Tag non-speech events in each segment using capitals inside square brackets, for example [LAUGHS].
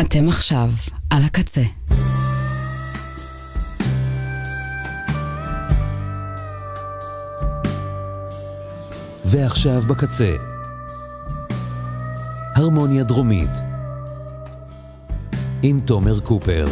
אתם עכשיו על הקצה. ועכשיו בקצה. הרמוניה דרומית עם תומר קופר.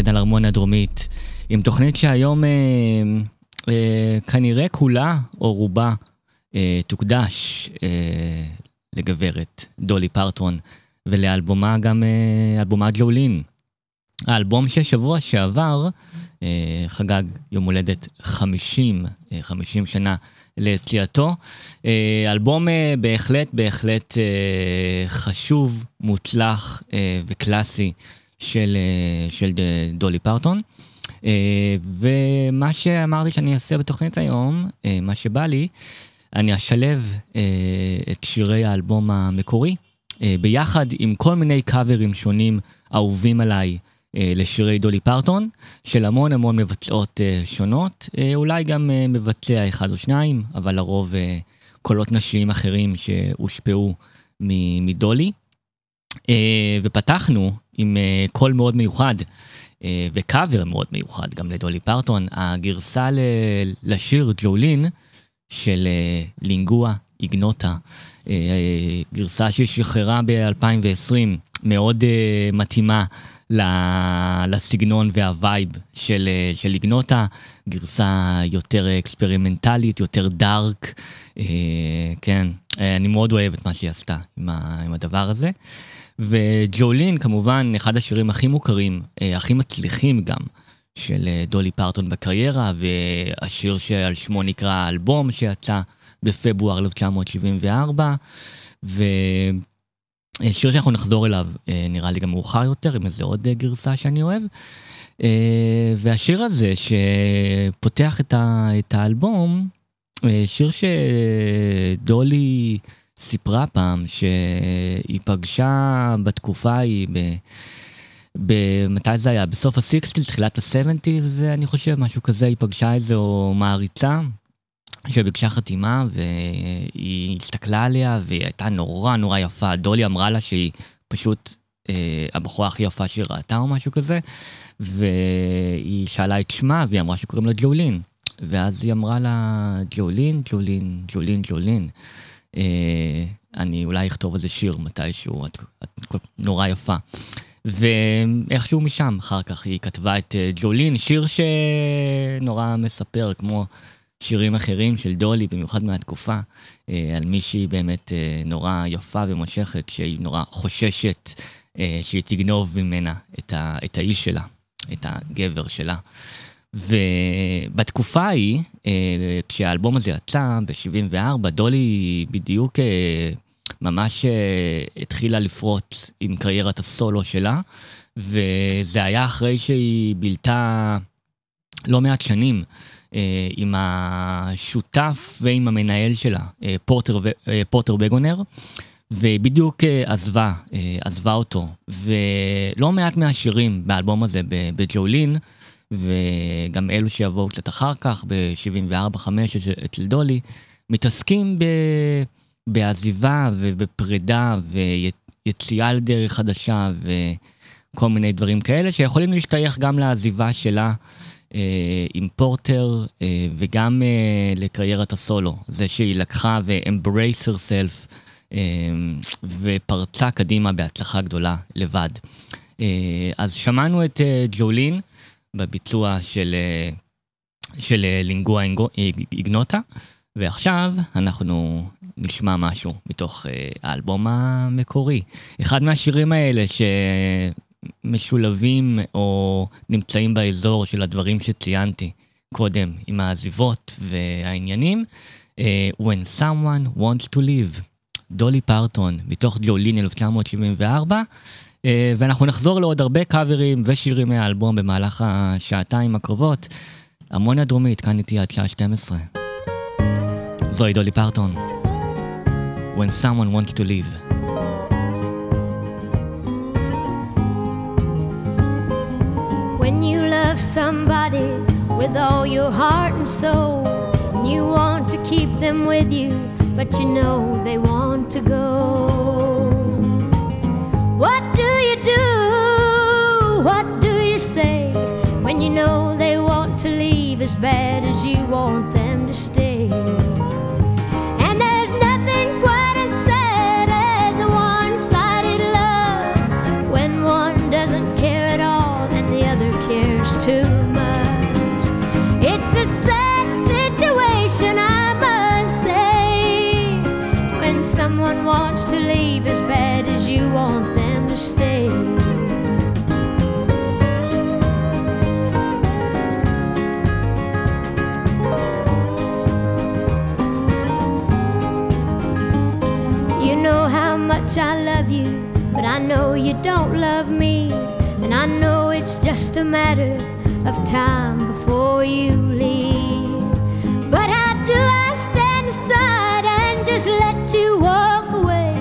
ואתן על הרמוניה הדרומית, עם תוכנית שהיום אה, אה, כנראה כולה או רובה אה, תוקדש אה, לגברת דולי פרטון ולאלבומה גם, אה, אלבומה ג'ולין. האלבום ששבוע שעבר אה, חגג יום הולדת 50, אה, 50 שנה ליציאתו. אה, אלבום אה, בהחלט בהחלט אה, חשוב, מוצלח אה, וקלאסי של, אה, של דולי פרטון. אה, ומה שאמרתי שאני אעשה בתוכנית היום, אה, מה שבא לי, אני אשלב אה, את שירי האלבום המקורי, אה, ביחד עם כל מיני קאברים שונים אהובים עליי. אה, לשירי דולי פרטון, של המון המון מבצעות אה, שונות, אה, אולי גם מבצע אחד או שניים, אבל לרוב קולות נשיים אחרים שהושפעו מדולי. ופתחנו עם קול מאוד מיוחד וקאבר מאוד מיוחד גם לדולי פרטון, הגרסה לשיר ג'ולין של לינגואה איגנוטה, גרסה ששחררה ב-2020, מאוד מתאימה לסגנון וה vibe של, אה, של לינגואה, גרסה יותר אקספרימנטלית, יותר dark, אה, כן, אה, אני מאוד אוהב את מה שהיא עשתה עם, ה, עם הדבר הזה. וג'ולין כמובן אחד השירים הכי מוכרים, הכי מצליחים גם, של דולי פרטון בקריירה, והשיר שעל שמו נקרא האלבום שיצא בפברואר 1974, ו... אה, שאנחנו נחזור אליו אה, נראה לי גם מאוחר יותר עם איזה עוד אה, גרסה שאני אוהב. והשיר הזה שפותח את, ה, את האלבום, שיר שדולי סיפרה פעם שהיא פגשה בתקופה ההיא, מתי זה היה? בסוף הסיקסטיז, תחילת הסבנטיז, אני חושב, משהו כזה, היא פגשה איזו מעריצה שביקשה חתימה והיא הסתכלה עליה והיא הייתה נורא נורא יפה. דולי אמרה לה שהיא פשוט אה, הבחורה הכי יפה שהיא ראתה או משהו כזה, והיא שאלה את שמה והיא אמרה שקוראים לה ג'ולין. ואז היא אמרה לה ג'ולין, ג'ולין, ג'ולין, ג'ולין. אה, אני אולי אכתוב איזה שיר מתישהו, את, את נורא יפה. ואיכשהו משם אחר כך היא כתבה את אה, ג'ולין, שיר שנורא מספר כמו שירים אחרים של דולי, במיוחד מהתקופה, אה, על מישהי באמת נורא יפה ומושכת, שהיא נורא חוששת שהיא תגנוב ממנה את, ה, את האיש שלה, את הגבר שלה. ובתקופה ההיא, כשהאלבום הזה יצא, ב-74, דולי בדיוק ממש התחילה לפרוט עם קריירת הסולו שלה, וזה היה אחרי שהיא בילתה לא מעט שנים אה, עם השותף ועם המנהל שלה, אה, פורטר, אה, פורטר בגונר, ובדיוק עזבה, עזבה אותו. ולא מעט מהשירים באלבום הזה בג'ולין, וגם אלו שיבואו קצת אחר כך, ב-74-5 אצל דולי, מתעסקים ב... בעזיבה ובפרידה ויציאה לדרך חדשה וכל מיני דברים כאלה שיכולים להשתייך גם לעזיבה שלה אה, עם פורטר אה, וגם אה, לקריירת הסולו. זה שהיא לקחה ו-embrace herself ופרצה קדימה בהצלחה גדולה לבד. אז שמענו את ג'ולין בביצוע של, של לינגואה איגנוטה, ועכשיו אנחנו נשמע משהו מתוך האלבום המקורי. אחד מהשירים האלה ש... משולבים או נמצאים באזור של הדברים שציינתי קודם עם העזיבות והעניינים. When someone wants to live, דולי פרטון, מתוך ג'ולין 1974, uh, ואנחנו נחזור לעוד הרבה קאברים ושירים מהאלבום במהלך השעתיים הקרובות. המוניה דרומית, כאן איתי עד שעה 12. זוהי דולי פרטון. When someone wants to live. somebody with all your heart and soul, and you want to keep them with you, but you know they want to go. What know they want to leave as bad as you want them to stay? You don't love me, and I know it's just a matter of time before you leave. But how do I stand aside and just let you walk away?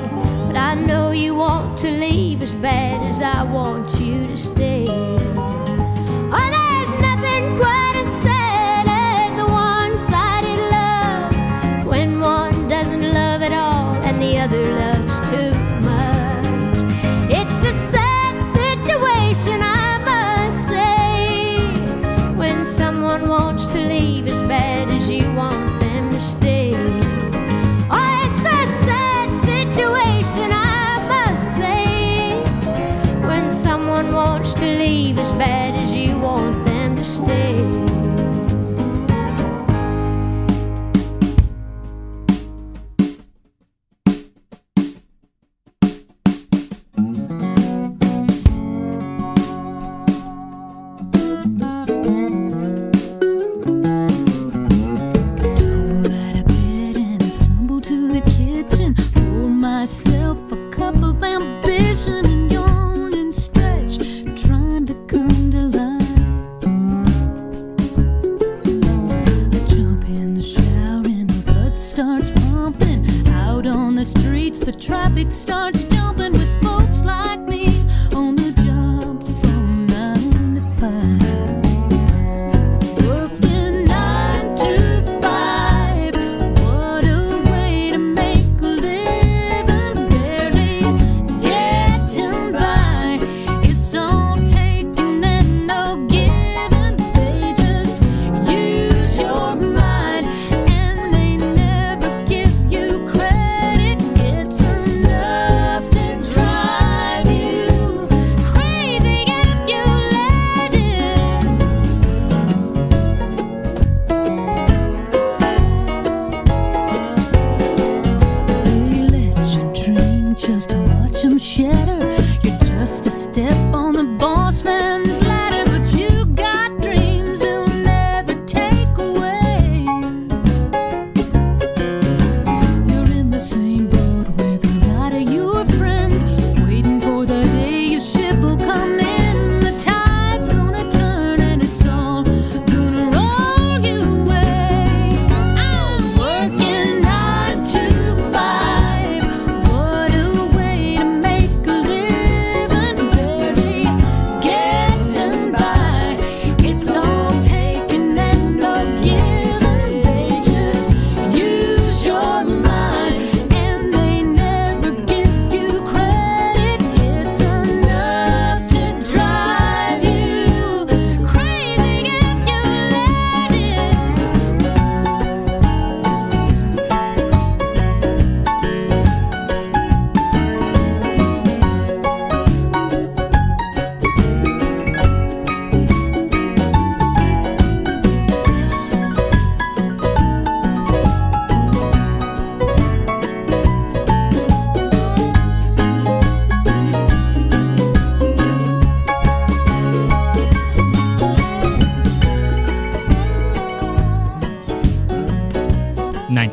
But I know you want to leave as bad as I want you to stay.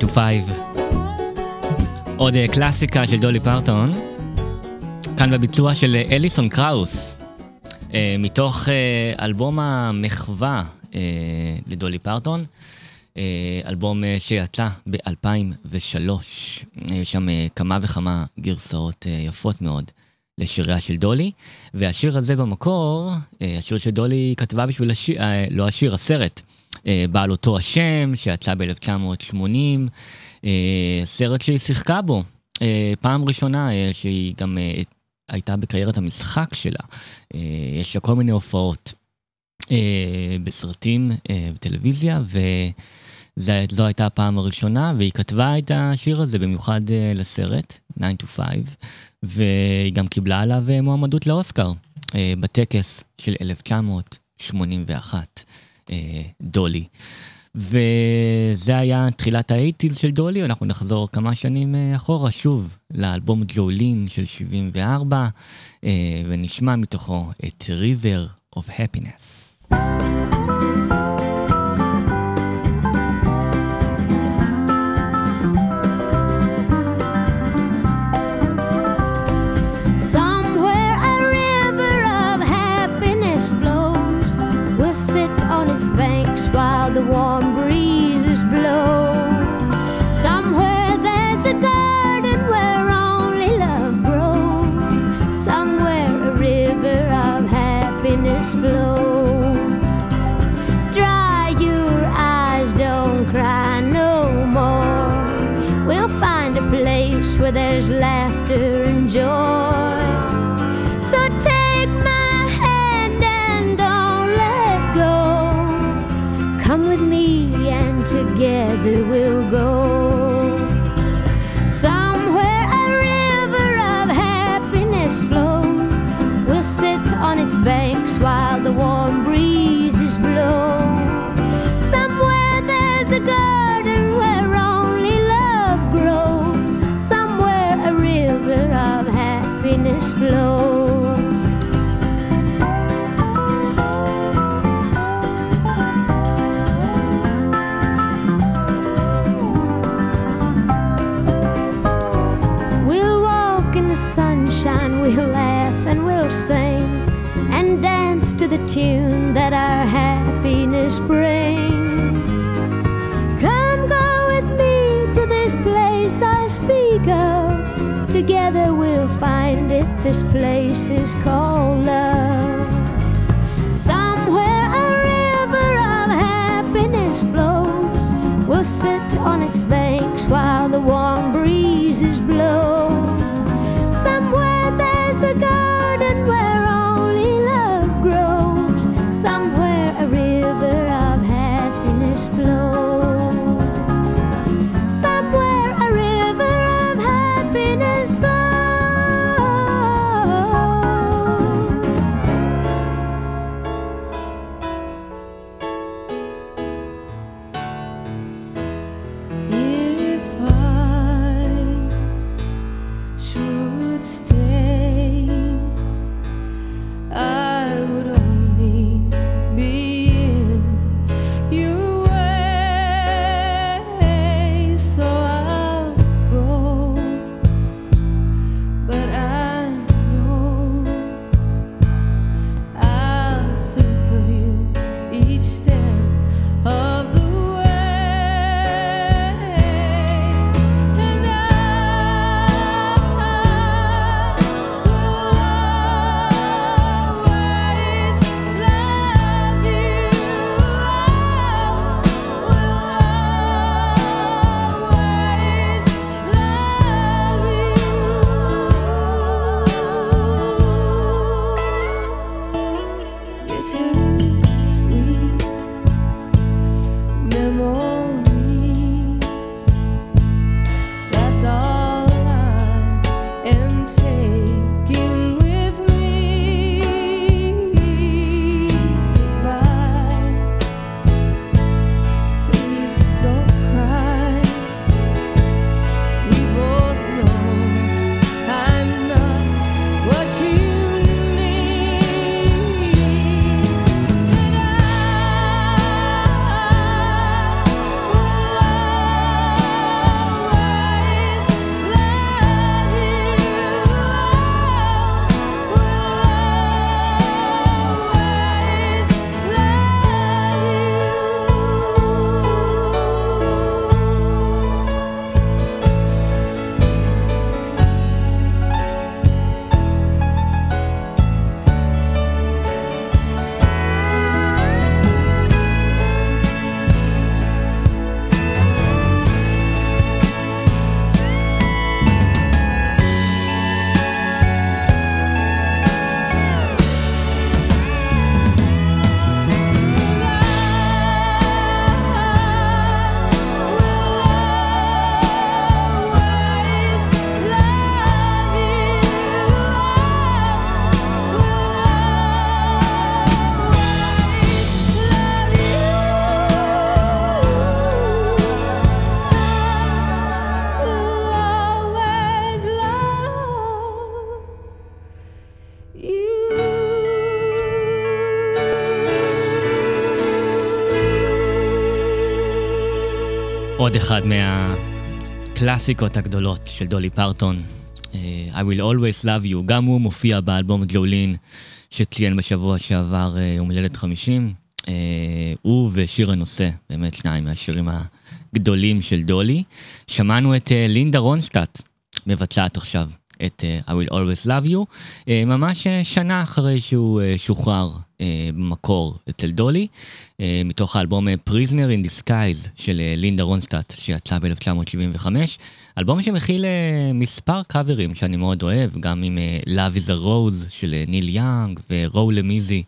To 5. עוד אה, קלאסיקה של דולי פרטון, כאן בביצוע של אה, אליסון קראוס, אה, מתוך אלבום המחווה לדולי פרטון, אלבום שיצא ב-2003. יש שם כמה וכמה גרסאות יפות מאוד לשיריה של דולי, והשיר הזה במקור, השיר שדולי כתבה בשביל השיר, לא השיר, הסרט. אה, בעל אותו השם, שיצא ב-1980, אה, סרט שהיא שיחקה בו. אה, פעם ראשונה שהיא גם הייתה בקריירת המשחק שלה. יש לה כל מיני הופעות בסרטים, בטלוויזיה, וזו הייתה הפעם הראשונה, והיא כתבה את השיר הזה במיוחד אה, לסרט, 9 to 5, והיא גם קיבלה עליו מועמדות לאוסקר, אה, בטקס של 1981. אה, דולי. וזה היה תחילת האייטיז של דולי, אנחנו נחזור כמה שנים אה, אחורה שוב לאלבום ג'ולין של 74, אה, ונשמע מתוכו את River of Happiness. Somewhere tune that our happiness brings. Come go with me to this place I speak of. Together we'll find it. This place is called love. Somewhere a river of happiness flows. We'll sit on its banks while the warm breeze is עוד אחד מהקלאסיקות הגדולות של דולי פרטון, אה, I will always love you, גם הוא מופיע באלבום ג'ולין שציין בשבוע שעבר אה, יום הולדת 50. אה, הוא ושיר הנושא, באמת שניים מהשירים הגדולים של דולי. שמענו את לינדה רונסטאט מבצעת עכשיו את אה, I will always love you, אה, ממש אה, שנה אחרי שהוא שוחרר במקור אצל דולי, מתוך האלבום Prisoner in Disguise של לינדה רונסטאט שיצא ב-1975, אלבום שמכיל מספר קאברים שאני מאוד אוהב, גם עם Love is a Rose של ניל יאנג ו-Roll Um Easy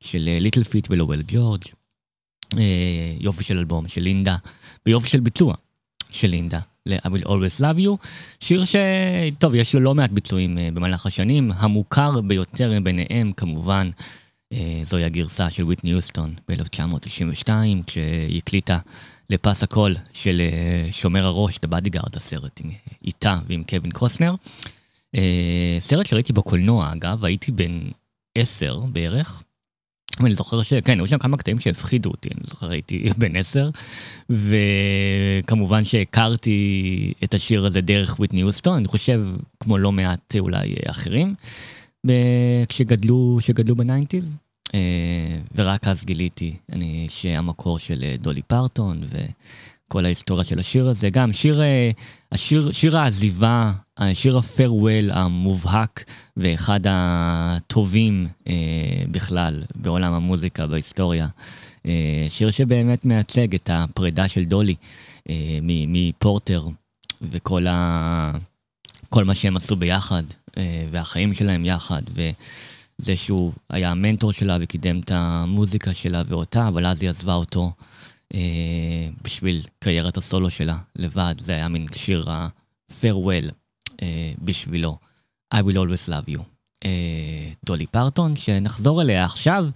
של ליטל פיט ולואל ג'ורג'. יופי של אלבום של לינדה, ויופי של ביצוע של לינדה, ל-I will always love you, שיר ש... טוב, יש לו לא מעט ביצועים אה, במהלך השנים, המוכר ביותר ביניהם כמובן, אה, זוהי הגרסה של ויטני יוסטון ב-1992, כשהיא הקליטה לפס הקול של אה, שומר הראש, The Bodyguard, הסרט איתה ועם קווין קוסנר. סרט שראיתי בקולנוע, אגב, הייתי בן עשר בערך. ואני זוכר שכן, היו שם כמה קטעים שהפחידו אותי, אני זוכר הייתי [LAUGHS] בן עשר, וכמובן שהכרתי את השיר הזה דרך ויטני יוסטון, אני חושב כמו לא מעט אולי אחרים, כשגדלו, כשגדלו ב nineties, אה, ורק אז גיליתי אני, שהמקור של אה, דולי פרטון וכל ההיסטוריה של השיר הזה, גם שיר, אה, השיר, שיר העזיבה, שיר ה farewell המובהק ואחד הטובים אה, בכלל בעולם המוזיקה בהיסטוריה. אה, שיר שבאמת מייצג את הפרידה של דולי אה, מפורטר וכל ה... כל מה שהם עשו ביחד, אה, והחיים שלהם יחד, וזה שהוא היה המנטור שלה וקידם את המוזיקה שלה ואותה, אבל אז היא עזבה אותו. אה, בשביל קריירת הסולו שלה לבד, זה היה מין שיר ה-farewell אה, בשבילו. I will always love you. אה, דולי פרטון, שנחזור אליה עכשיו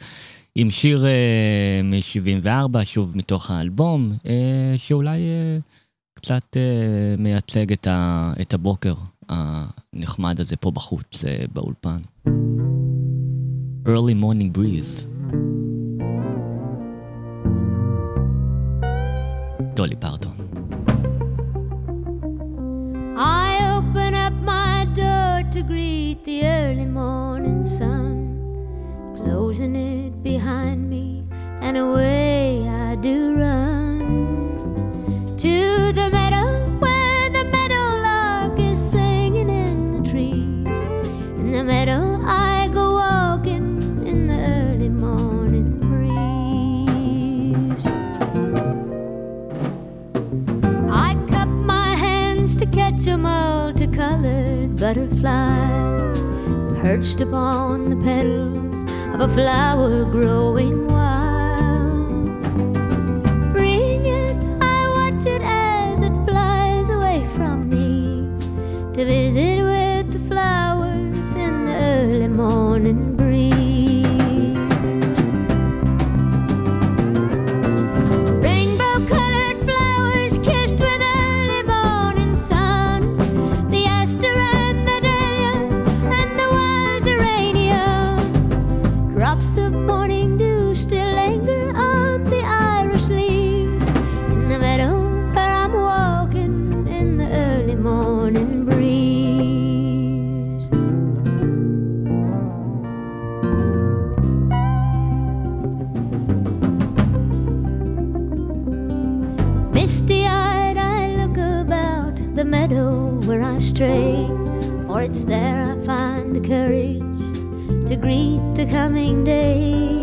עם שיר אה, מ-74, שוב מתוך האלבום, אה, שאולי אה, קצת אה, מייצג את, ה, את הבוקר הנחמד הזה פה בחוץ, אה, באולפן. Early Morning Breeze. Dolly Parton. I open up my door to greet the early morning sun, closing it behind me, and away I do run to the meadow where the meadowlark is singing in the tree. In the meadow, I butterfly perched upon the petals of a flower growing courage to greet the coming day.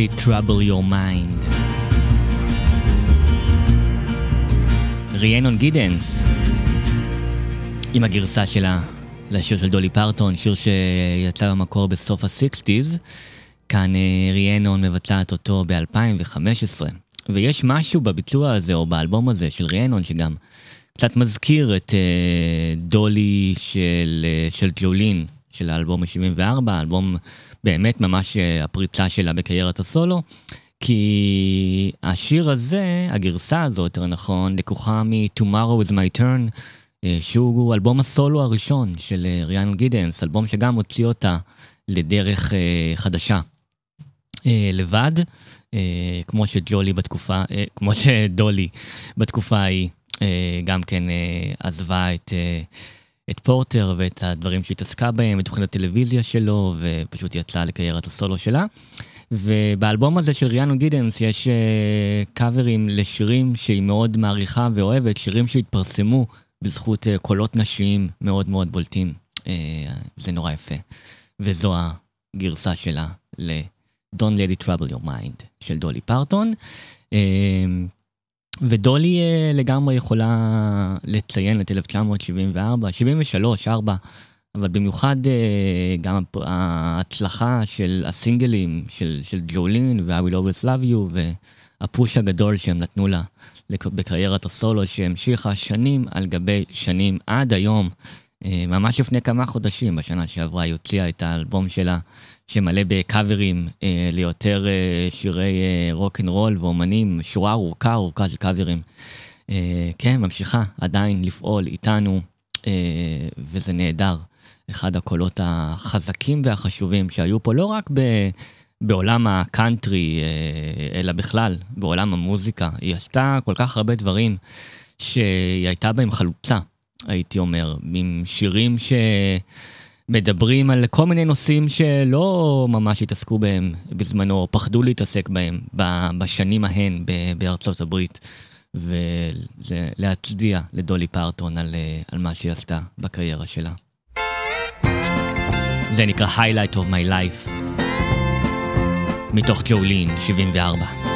Let it trouble your mind. ריאנון גידנס, עם הגרסה שלה לשיר של דולי פרטון, שיר שיצא במקור בסוף ה-60's. כאן אה, ריאנון מבצעת אותו ב-2015. ויש משהו בביצוע הזה, או באלבום הזה של ריאנון, שגם קצת מזכיר את אה, דולי של, אה, של ג'ולין, של האלבום ה-74, האלבום באמת ממש אה, הפריצה שלה בקריירת הסולו. כי השיר הזה, הגרסה הזו, יותר נכון, לקוחה מ-Tomorrow is my turn, אה, שהוא אלבום הסולו הראשון של אה, ריאן גידנס, אלבום שגם הוציא אותה לדרך חדשה. לבד, כמו שג'ולי בתקופה, כמו שדולי בתקופה ההיא גם כן עזבה את, את פורטר ואת הדברים שהתעסקה בהם, את תוכנית הטלוויזיה שלו, ופשוט יצאה לקריירת הסולו שלה. ובאלבום הזה של ריאנו גידנס יש קאברים לשירים שהיא מאוד מעריכה ואוהבת, שירים שהתפרסמו בזכות uh, קולות נשיים מאוד מאוד בולטים. Uh, זה נורא יפה. וזו הגרסה שלה ל-Don't Let It Trouble Your Mind של דולי פרטון. Uh, ודולי uh, לגמרי יכולה לציין את 1974, 73, 4, אבל במיוחד uh, גם ההצלחה של הסינגלים של, של ג'ולין ו-I will always love you והפוש הגדול שהם נתנו לה בקריירת הסולו שהמשיכה שנים על גבי שנים עד היום. אה, ממש לפני כמה חודשים, בשנה שעברה, היא הוציאה את האלבום שלה, שמלא בקאברים אה, ליותר אה, שירי רוק אנד רול ואומנים, שורה ארוכה ארוכה של קאברים. כן, ממשיכה עדיין לפעול איתנו, וזה נהדר. אחד הקולות החזקים והחשובים שהיו פה, לא רק ב... בעולם הקאנטרי, אלא בכלל, בעולם המוזיקה. היא עשתה כל כך הרבה דברים שהיא הייתה בהם חלוצה, הייתי אומר, עם שירים שמדברים על כל מיני נושאים שלא ממש התעסקו בהם בזמנו, או פחדו להתעסק בהם בשנים ההן בארצות הברית. ולהצדיע לדולי פרטון על, אה, על מה שהיא עשתה בקריירה שלה. זה נקרא Highlight of My Life. מתוך ג'ולין 74.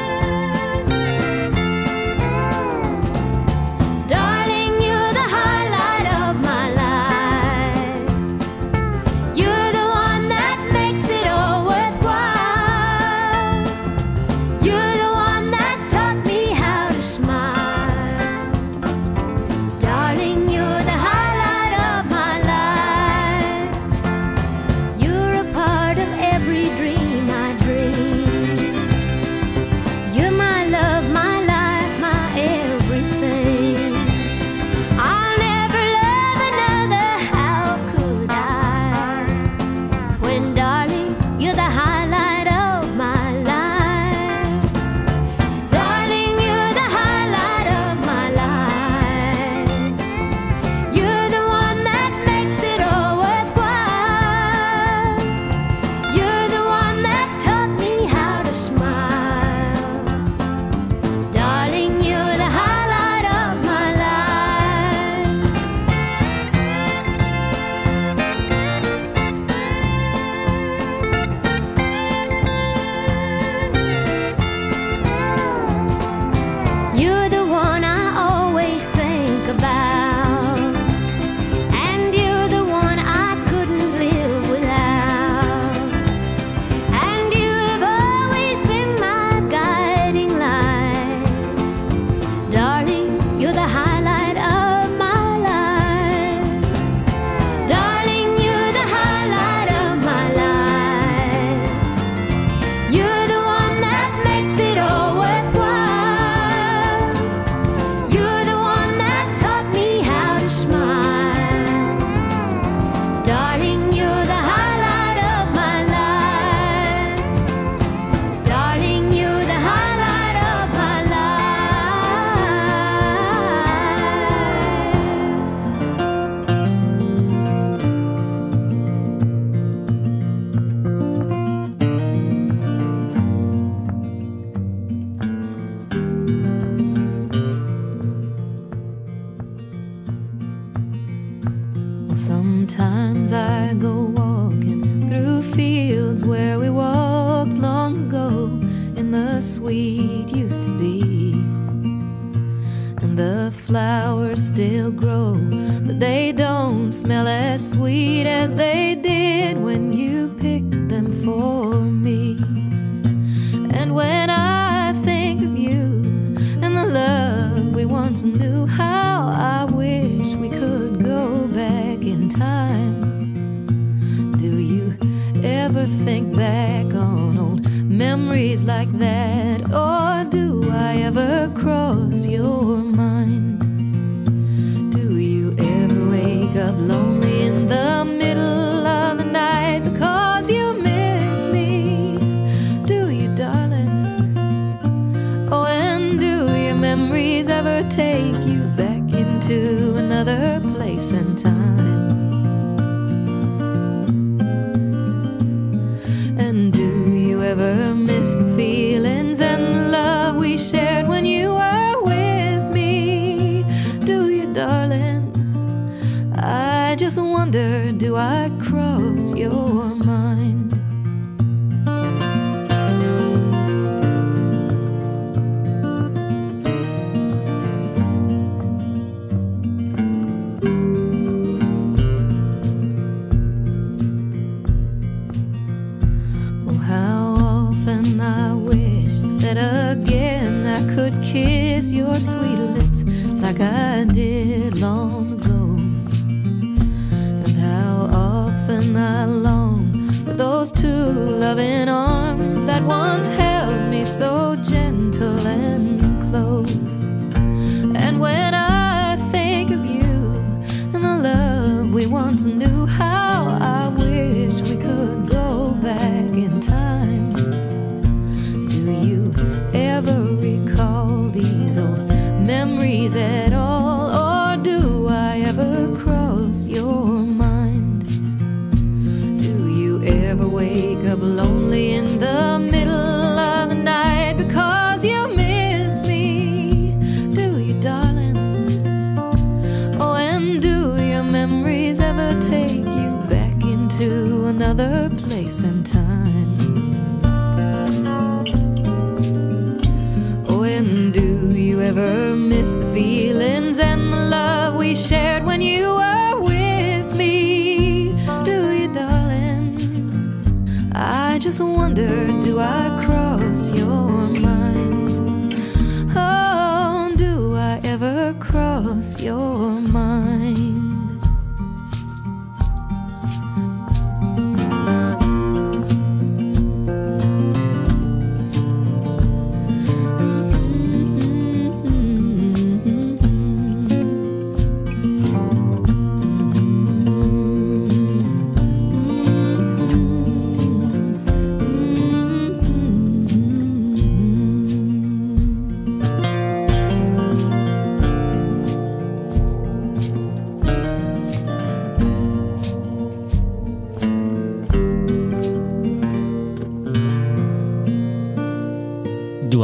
Your mind?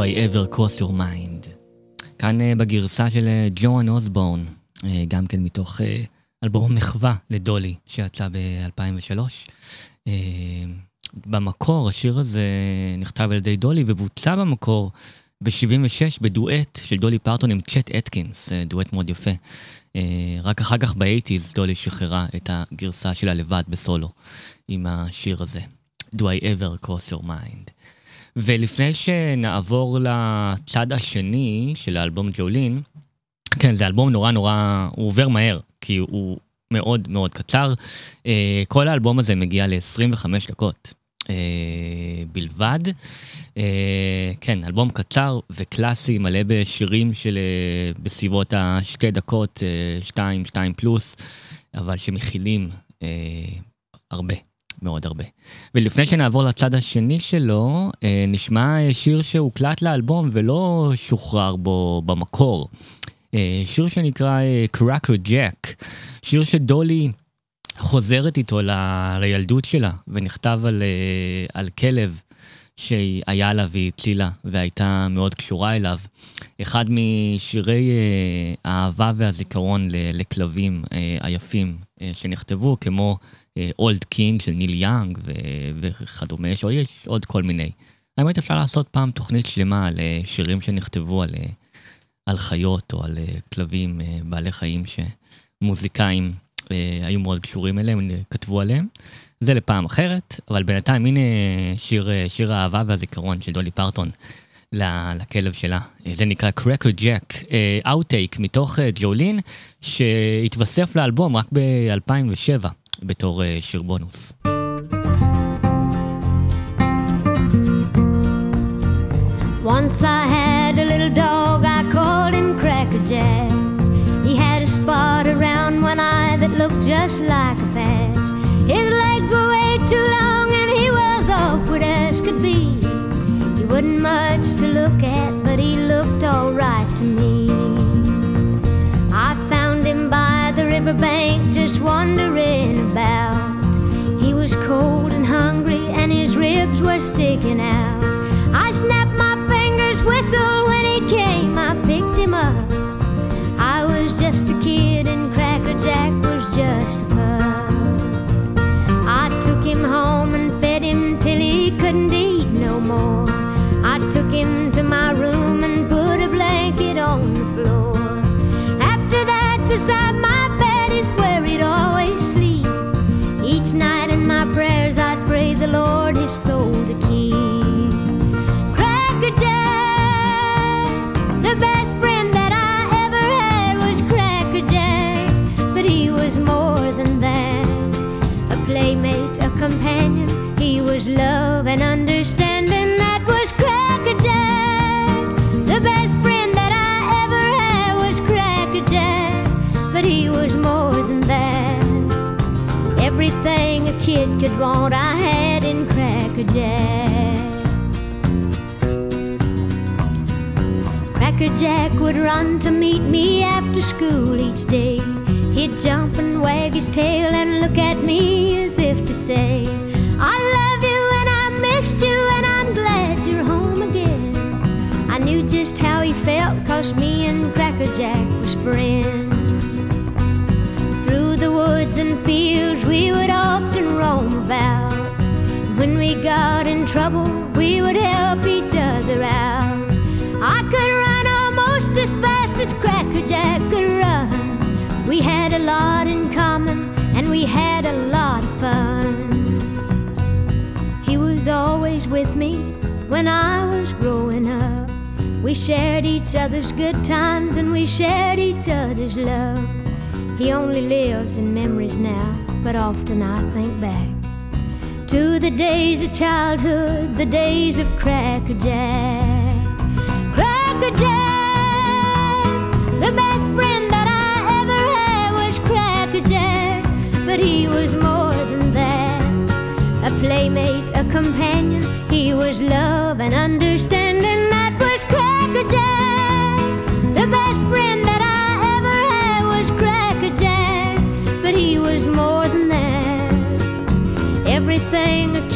I ever cross your mind. כאן אה, בגרסה של אה, ג'ואן אוסבורן, אה, גם כן מתוך אה, אלבום מחווה לדולי שיצא ב-2003. אה, במקור השיר הזה נכתב על ידי דולי ובוצע במקור ב-76 בדואט של דולי פרטון עם צ'ט אטקינס, אה, דואט מאוד יפה. אה, רק אחר כך ב-80's דולי שחררה את הגרסה שלה לבד בסולו עם השיר הזה. Do I ever cross your mind. ולפני שנעבור לצד השני של האלבום ג'ולין, כן, זה אלבום נורא נורא, הוא עובר מהר, כי הוא מאוד מאוד קצר. אה, כל האלבום הזה מגיע ל-25 דקות אה, בלבד. אה, כן, אלבום קצר וקלאסי, מלא בשירים של בסביבות השתי דקות, שתיים, שתיים פלוס, אבל שמכילים הרבה. מאוד הרבה. ולפני שנעבור לצד השני שלו, אה, נשמע אה, שיר שהוקלט לאלבום ולא שוחרר בו במקור. אה, שיר שנקרא קראקר ג'ק, שיר שדולי חוזרת איתו ל- לילדות שלה, ונכתב על, אה, על כלב שהיה לה והיא הצילה והייתה מאוד קשורה אליו. אחד משירי אה, האהבה והזיכרון לכלבים אה, היפים אה, שנכתבו, כמו Old King של ניל יאנג וכדומה, יש עוד, כל מיני. האמת אפשר לעשות פעם תוכנית שלמה על אה, שירים שנכתבו על, אה, על חיות או על אה, כלבים, אה, בעלי חיים שמוזיקאים אה, היו מאוד קשורים אליהם, כתבו עליהם. זה לפעם אחרת, אבל בינתיים הנה שיר, אה, שיר האהבה והזיכרון של דולי פרטון לכלב שלה. אה, זה נקרא Cracker Jack, outtake מתוך אה, ג'ולין, שהתווסף לאלבום רק ב-2007 בתור אה, שיר בונוס. Once I had a little dog, I called him Cracker Jack. He had a spot around one eye that looked just like a patch. His legs were way too long and he was awkward as could be. He wasn't much riverbank just wandering about. He was cold and hungry and his ribs were sticking out. I snapped my fingers, whistled when he came. I picked him up. I was just a kid and Cracker Jack was just a pup. I took him home and fed him till he couldn't eat no more. I took him Cracker Jack. Cracker Jack would run to meet me after school each day. He'd jump and wag his tail and look at me as if to say, I love you and I missed you and I'm glad you're home again. I knew just how he felt cause me and Cracker Jack was friends. Through the woods and fields we would often roam about. When we got in trouble, we would help each other out. I could run almost as fast as Cracker Jack could run. We had a lot in common and we had a lot of fun. He was always with me when I was growing up. We shared each other's good times and we shared each other's love. He only lives in memories now, but often I think back to the days of childhood, the days of Cracker Jack. Cracker Jack, the best friend that I ever had was Cracker Jack, but he was more than that. A playmate, a companion, he was love and understanding.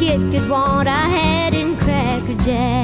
Kid could want, I had in Cracker Jack.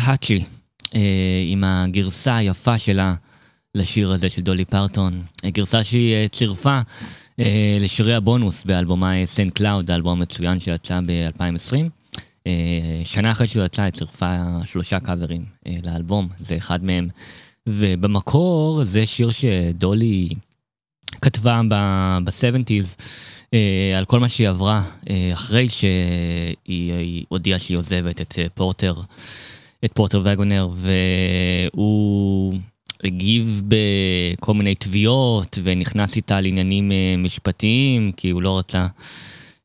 האצ'י, אה, עם הגרסה היפה שלה לשיר הזה של דולי פרטון. אה, גרסה שהיא אה, צירפה אה, לשירי הבונוס באלבומה Saint Cloud, האלבום המצוין שיצא ב-2020. אה, שנה אחרי שהוא יצא, היא צירפה שלושה קאברים אה, לאלבום, זה אחד מהם. ובמקור זה שיר שדולי כתבה ב-70's אה, על כל מה שהיא עברה אה, אחרי שהיא היא הודיעה שהיא עוזבת את אה, פורטר, את פורטר וגונר, והוא הגיב בכל מיני תביעות ונכנס איתה לעניינים אה, משפטיים, כי הוא לא רצה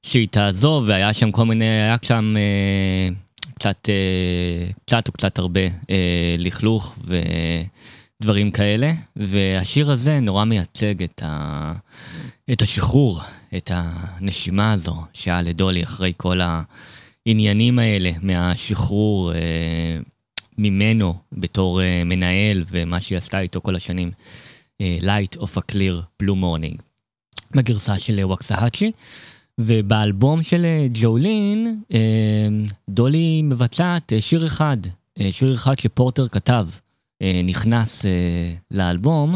שהיא תעזוב, והיה שם כל מיני, היה שם אה, קצת, אה, קצת או קצת הרבה לכלוך ודברים כאלה, והשיר הזה נורא מייצג את, ה, את השחרור, את הנשימה הזו שהיה לדולי אחרי כל העניינים האלה מהשחרור אה, ממנו בתור אה, מנהל ומה שהיא עשתה איתו כל השנים. אה, Light of a Clear Blue Morning. בגרסה של ווקסהאצ'י. ובאלבום של אה, ג'ולין, אה, דולי מבצעת אה, שיר אחד, אה, שיר אחד שפורטר כתב, אה, נכנס אה, לאלבום,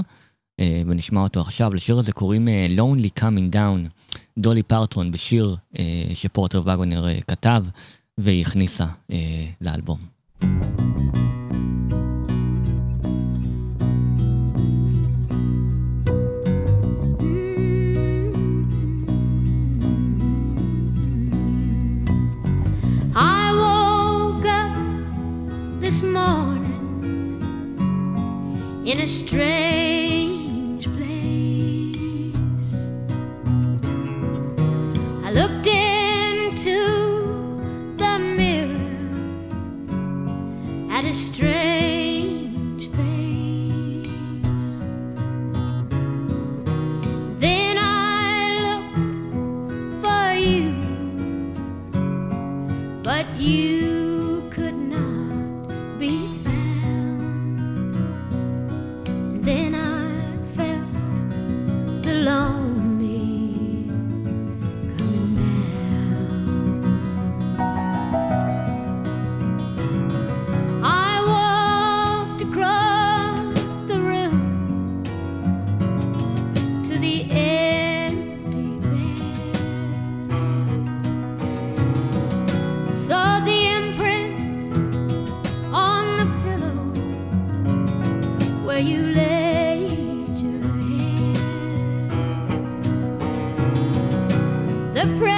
אה, ונשמע אותו עכשיו. לשיר הזה קוראים אה, Lonely Coming Down, דולי פרטרון בשיר אה, שפורטר וגונר אה, כתב, והיא הכניסה אה, לאלבום. This morning in a strange looked into the mirror at a strange face. Then I looked for you but you the praise.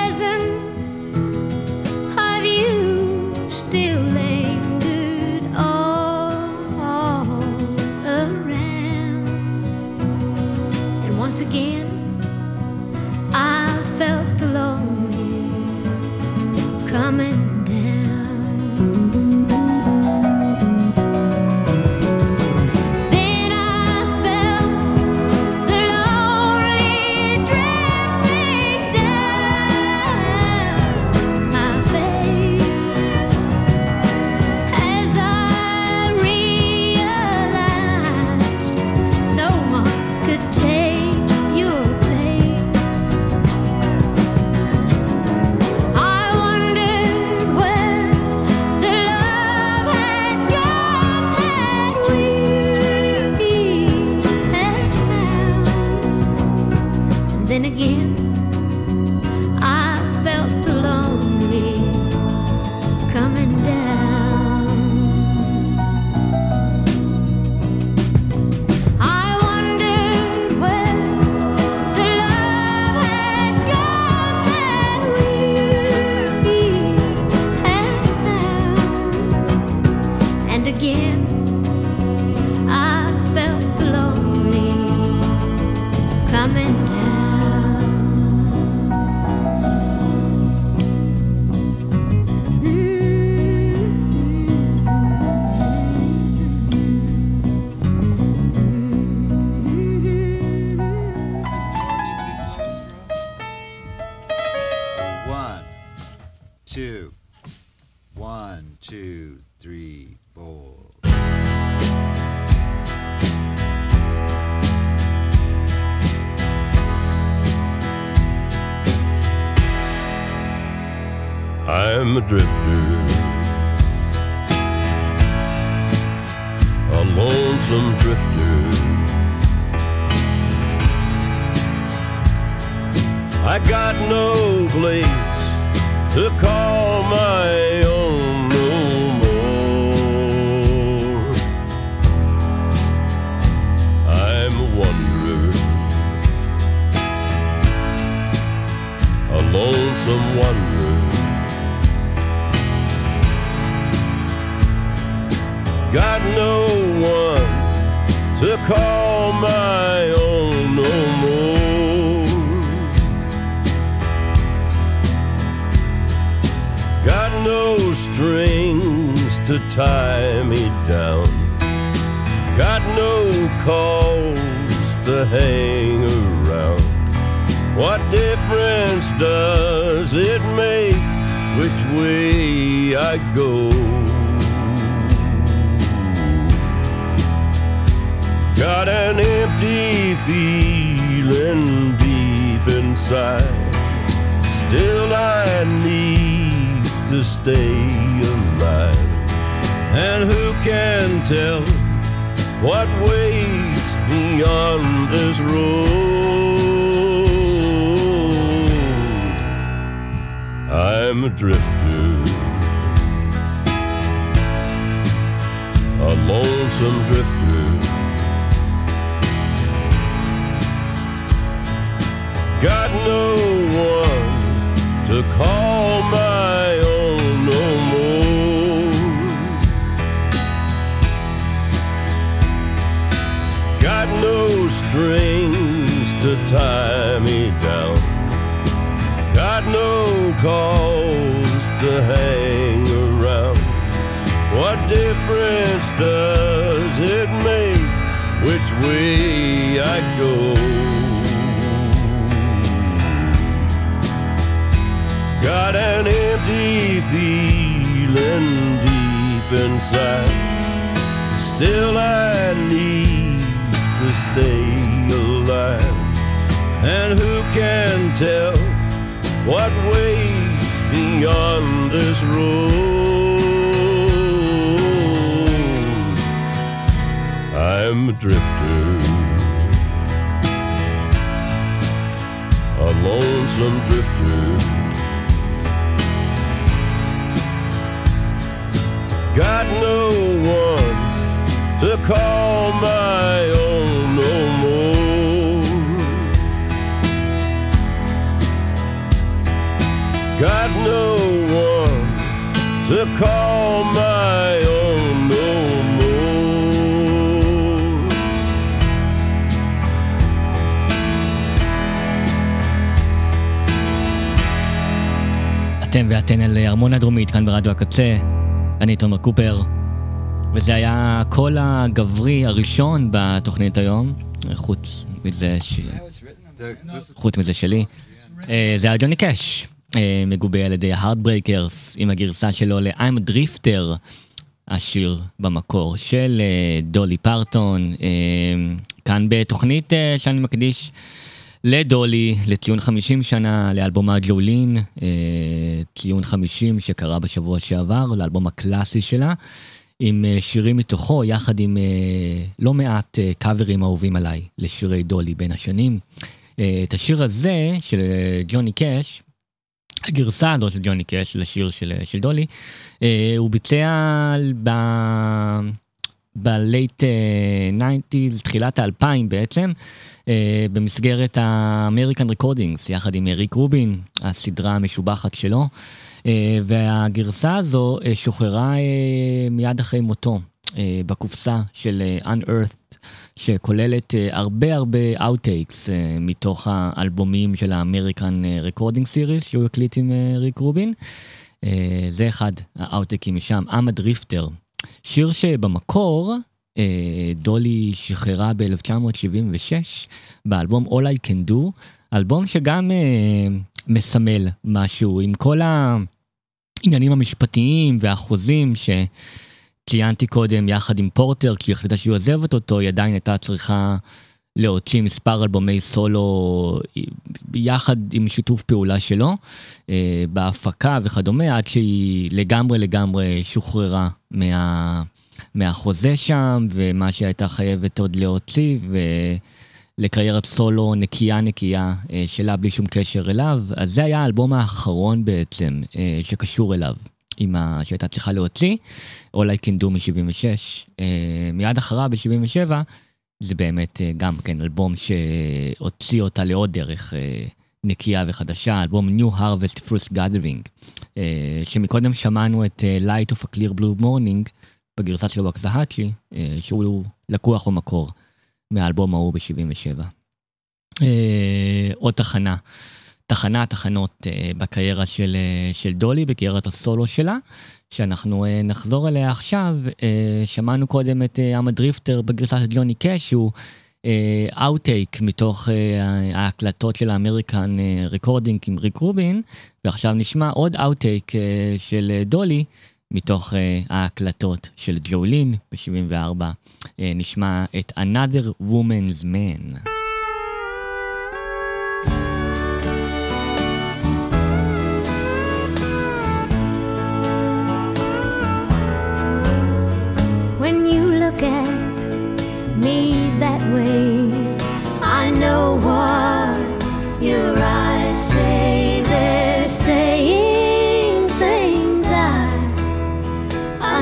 Three. I'm a drifter, a lonesome drifter. I got no place to call my own lonesome wanderer. Got no one to call my own no more. Got no strings to tie me down. Got no calls to hang around. What difference does it make which way I go? Got an empty feeling deep inside. Still, I need to stay alive. And who can tell what waits beyond this road? I'm a drifter, a lonesome drifter. Got no one to call my own no more. Got no strings to tie me down. Got no cause to hang around. What difference does it make which way I go? Got an empty feeling deep inside. Still, I need to stay alive. And who can tell what waits beyond this road? I'm a drifter, a lonesome drifter. Got no one to call my own no more. Got no one to call my own no more. אתם ואתן על ארמון הדרומית כאן ברדיו הקצה, אני תומר קופר, וזה היה הקול הגברי הראשון בתוכנית היום, חוץ מזה, ש... The, this is חוץ מזה שלי. אה, זה היה ג'וני קאש, מגובה על ידי הארדברייקרס, עם הגרסה שלו ל-I'm a Drifter, השיר במקור של אה, דולי פרטון, אה, כאן בתוכנית אה, שאני מקדיש לדולי, לציון 50 שנה לאלבומה ג'ולין, אה, ציון 50 שקרה בשבוע שעבר, לאלבום הקלאסי שלה, עם אה, שירים מתוכו, יחד עם אה, לא מעט אה, קאברים אהובים עליי לשירי דולי בין השנים. אה, את השיר הזה של אה, ג'וני קאש, הגרסה הזו של ג'וני קאש לשיר של, אה, של דולי, אה, הוא ביצע ב... אה, 90's, תחילת האלפיים בעצם, אה, במסגרת ה-American Recordings, יחד עם ריק רובין, הסדרה המשובחת שלו, אה, והגרסה הזו אה, שוחררה אה, מיד אחרי מותו אה, בקופסה של אה, Unearthed, שכוללת אה, הרבה הרבה Outtakes אה, מתוך האלבומים של ה American Recording series שהוא הקליט עם אה, ריק רובין. אה, זה אחד האאוטטקים משם, I'm a Drifter. שיר שבמקור אה, דולי שחררה ב-1976 באלבום All I Can Do, אלבום שגם אה, מסמל משהו עם כל העניינים המשפטיים והחוזים שציינתי קודם יחד עם פורטר, כי היא החליטה שהיא עוזבת אותו, היא עדיין הייתה צריכה להוציא מספר אלבומי סולו יחד עם שיתוף פעולה שלו אה, בהפקה וכדומה, עד שהיא לגמרי לגמרי שוחררה מה... מהחוזה שם, ומה שהיא הייתה חייבת עוד להוציא, ולקריירת סולו נקייה נקייה אה, שלה בלי שום קשר אליו. אז זה היה האלבום האחרון בעצם אה, שקשור אליו. עם ה... שהייתה צריכה להוציא, All I Can Do מ-76. מיד אחריו ב-77, זה באמת אה, גם כן אלבום שהוציא אותה לעוד דרך אה, נקייה וחדשה, אלבום New Harvest First Gathering, אה, שמקודם שמענו את Light of a Clear Blue Morning בגרסה של ווקסהאצ'י, שהוא לקוח במקור מהאלבום ההוא ב-77. עוד תחנה, תחנה, תחנות בקריירה של, של דולי, בקריירת הסולו שלה. שאנחנו אה, נחזור אליה עכשיו, שמענו קודם את I'm a Drifter בגרסה של ג'וני קאש, שהוא outtake אה, מתוך אה, ההקלטות של ה American Recording עם ריק רובין, ועכשיו נשמע עוד outtake אה, של דולי מתוך אה, ההקלטות של ג'ולין ב-74, אה, נשמע את Another Woman's Man.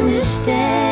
understand.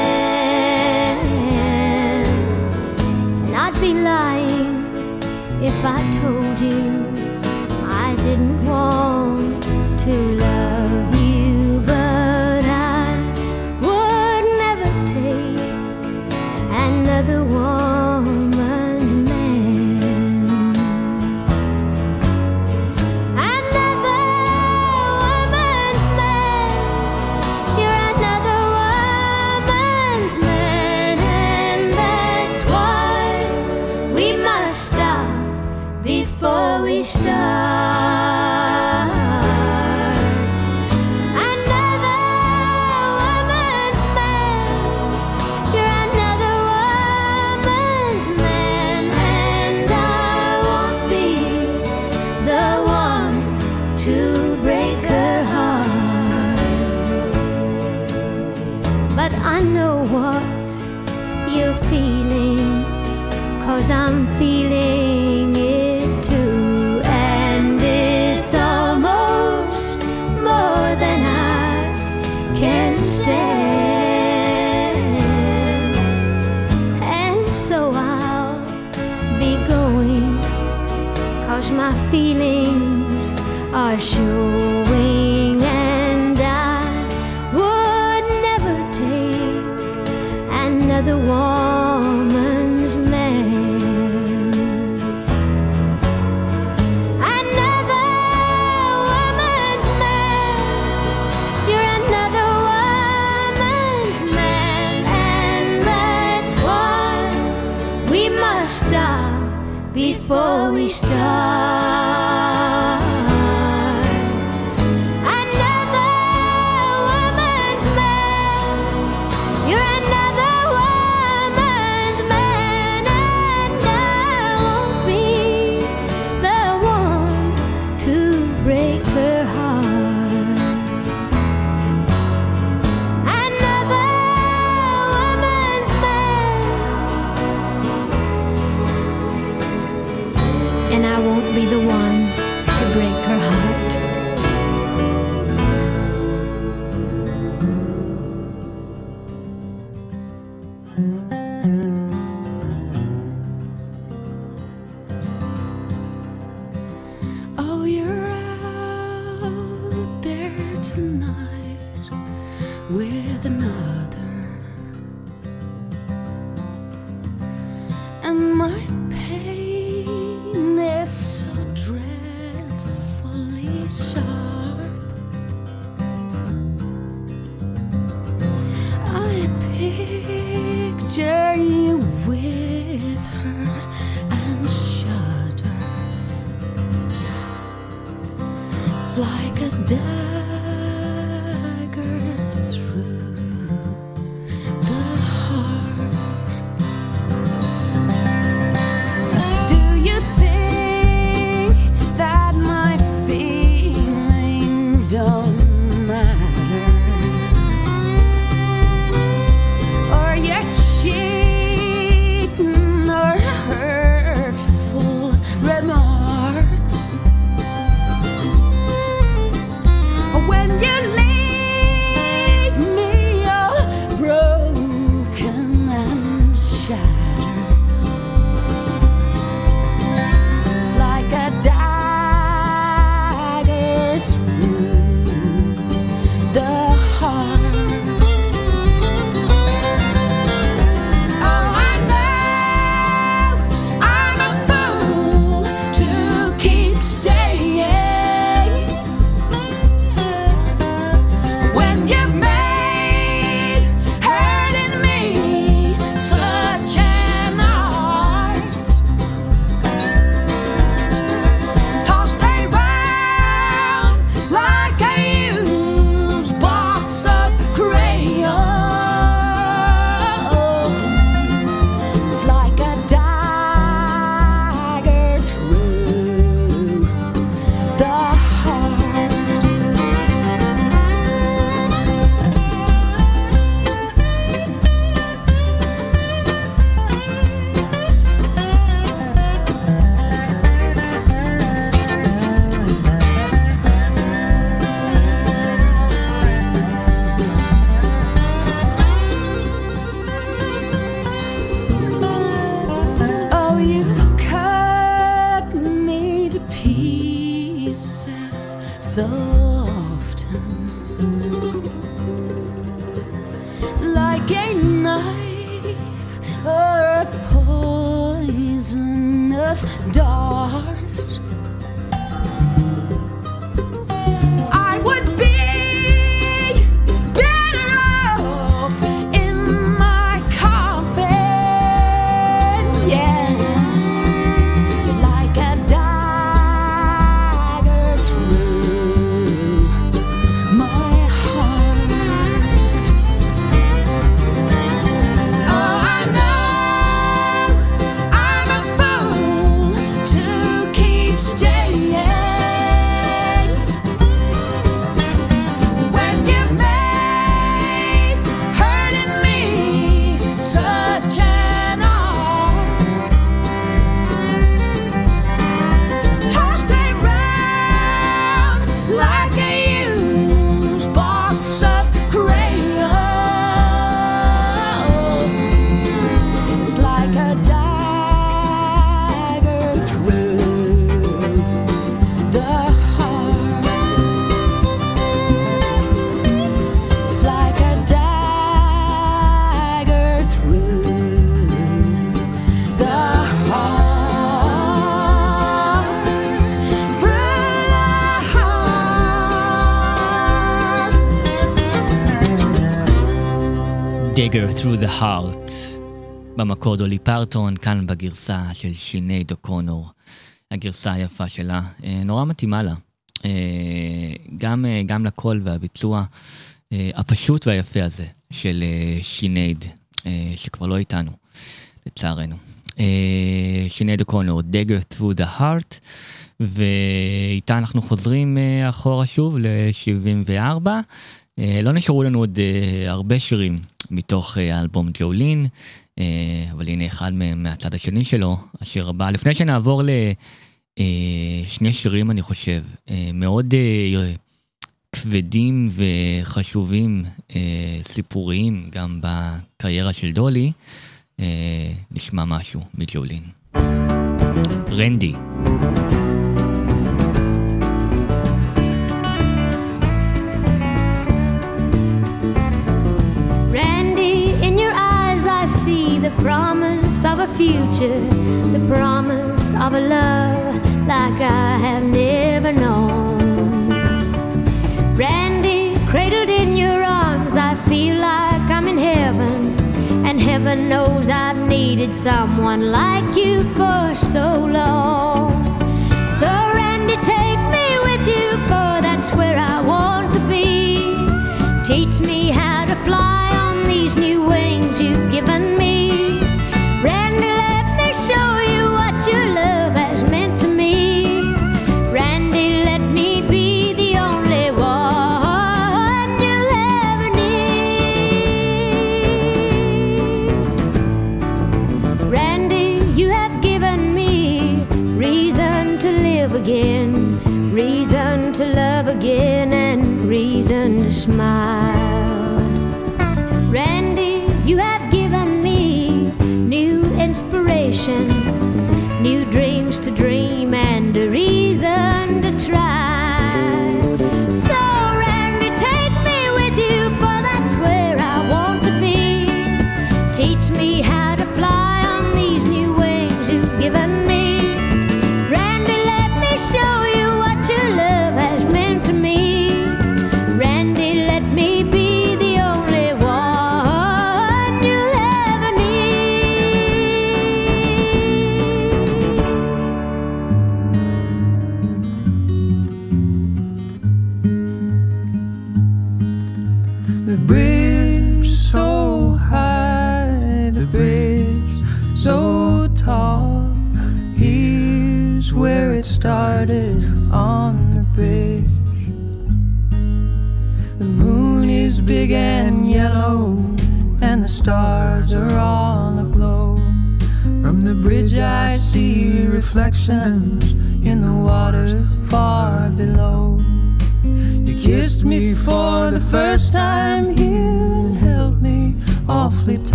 Dagger through the heart. במקור דולי פרטון, כאן בגרסה של שינייד אוקונור. הגרסה היפה שלה, אה, נורא מתאימה לה. אה, גם, אה, גם לקול והביצוע הפשוט והיפה הזה של שינייד, שכבר לא איתנו, לצערנו. שינייד אוקונור, Dagger through the heart, ואיתה אנחנו חוזרים אחורה שוב ל-74. אה, לא נשארו לנו עוד הרבה שירים מתוך אה, האלבום ג'ולין, אה, אבל הנה אחד מהצד השני שלו, השיר הבא. לפני שנעבור לשני שירים, אני חושב, אה, מאוד אה, כבדים וחשובים, אה, סיפוריים, גם בקריירה של דולי, אה, נשמע משהו מג'ולין. רנדי. Promise of a future, the promise of a love like I have never known. Randy, cradled in your arms, I feel like I'm in heaven, And heaven knows I've needed someone like you for so long. So, Randy, take me with you, for that's where I want to be. Teach me how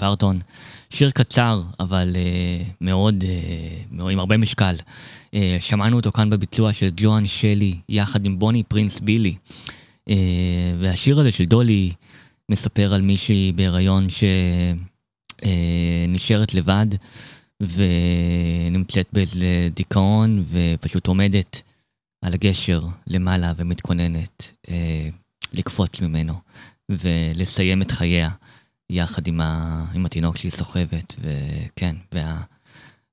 פרטון. שיר קצר, אבל אה, מאוד, אה, מאוד, עם הרבה משקל. אה, שמענו אותו כאן בביצוע של ג'ואן שלי, יחד עם בוני פרינס בילי. אה, והשיר הזה של דולי מספר על מישהי בהיריון שנשארת לבד ונמצאת באיזה דיכאון ופשוט עומדת על הגשר למעלה ומתכוננת אה, לקפוץ ממנו ולסיים את חייה יחד עם, ה, עם התינוק שהיא סוחבת, וכן,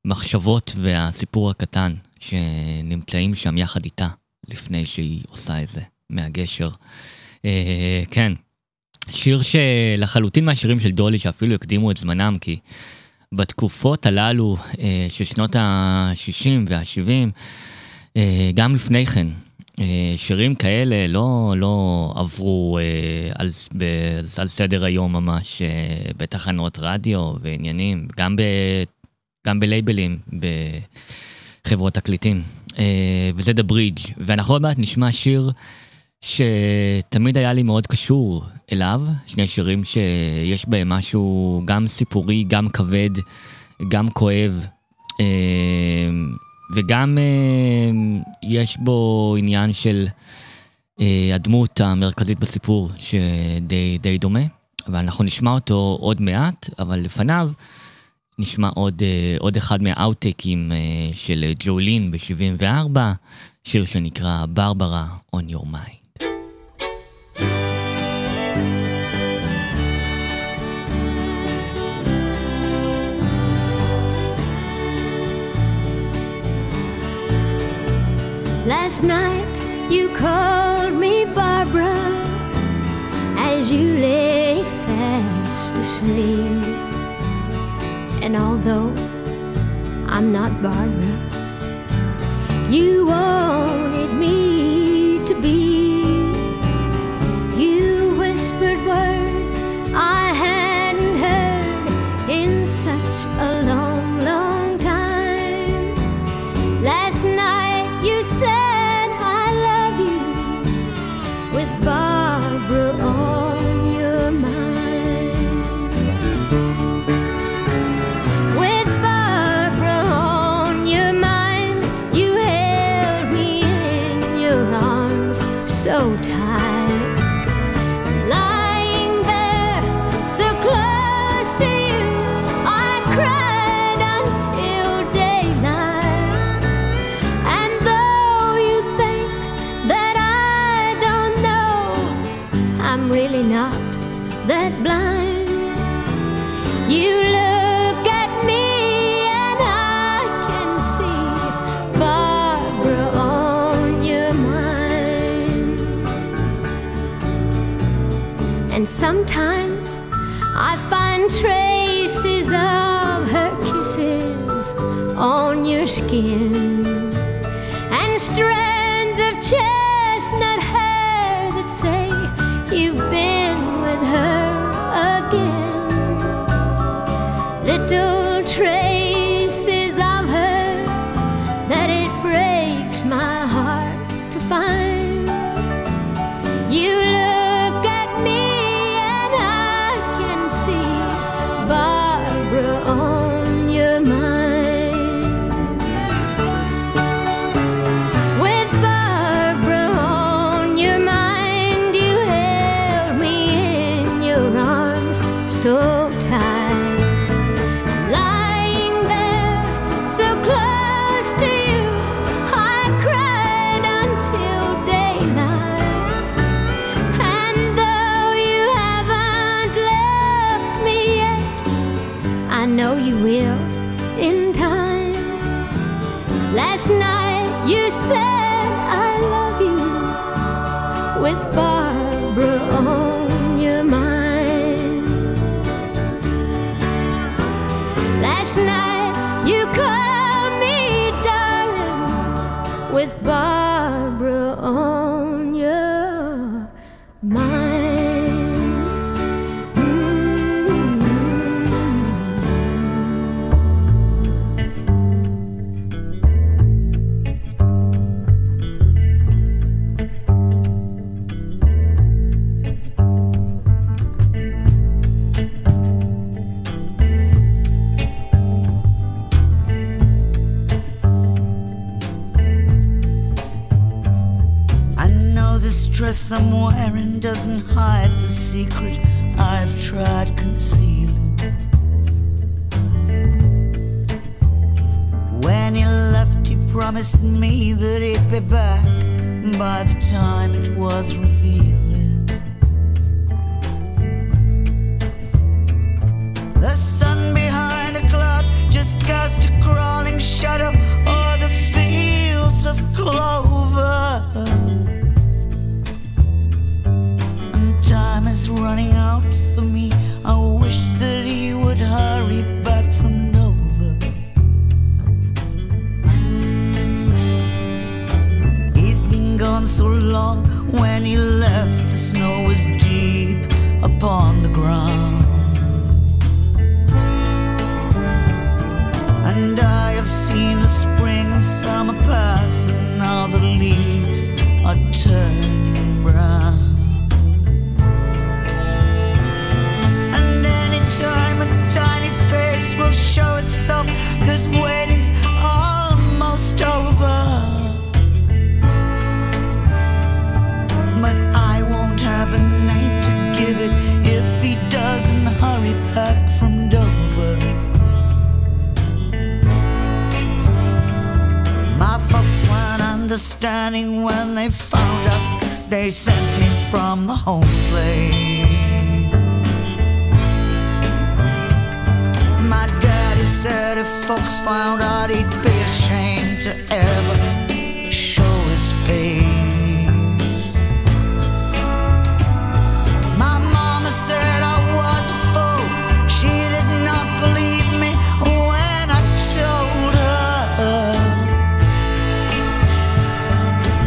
והמחשבות והסיפור הקטן שנמצאים שם יחד איתה לפני שהיא עושה את זה מהגשר. אה, כן, שיר שלחלוטין מהשירים של דולי שאפילו הקדימו את זמנם, כי בתקופות הללו אה, של שנות ה-60 וה-70, אה, גם לפני כן, שירים כאלה לא, לא עברו אה, על, על סדר היום ממש אה, בתחנות רדיו ועניינים, גם, ב, גם בלייבלים, בחברות תקליטים. אה, וזה The Bridge. ואנחנו עוד מעט נשמע שיר שתמיד היה לי מאוד קשור אליו, שני שירים שיש בהם משהו גם סיפורי, גם כבד, גם כואב. וגם אה, יש בו עניין של אה, הדמות המרכזית בסיפור שדי די דומה, אבל אנחנו נשמע אותו עוד מעט, אבל לפניו נשמע עוד, אה, עוד אחד מהאוטטייקים אה, של ג'ולין ב-74, שיר שנקרא ברברה on your mind. Last night you called me Barbara as you lay fast asleep. And although I'm not Barbara, you wanted me sometimes I find traces of her kisses on your skin in time. Last night you said I love you with Barbara this dress I'm doesn't hide the secret I've tried concealing. When he left, he promised me that he'd be back by the time it was revealing. The sun behind a cloud just cast a crawling shadow o'er the fields of clover. Running out for me. I wish that he would hurry back from Dover. He's been gone so long. When he left, the snow was deep upon the ground. And I have seen the spring and summer pass, and now the leaves are turning will show itself, waiting's almost over. But I won't have a name to give it if he doesn't hurry back from Dover. My folks weren't understanding when they found out they sent me from the home place. Said if folks found out he'd be ashamed to ever show his face. My mama said I was a fool. She did not believe me when I told her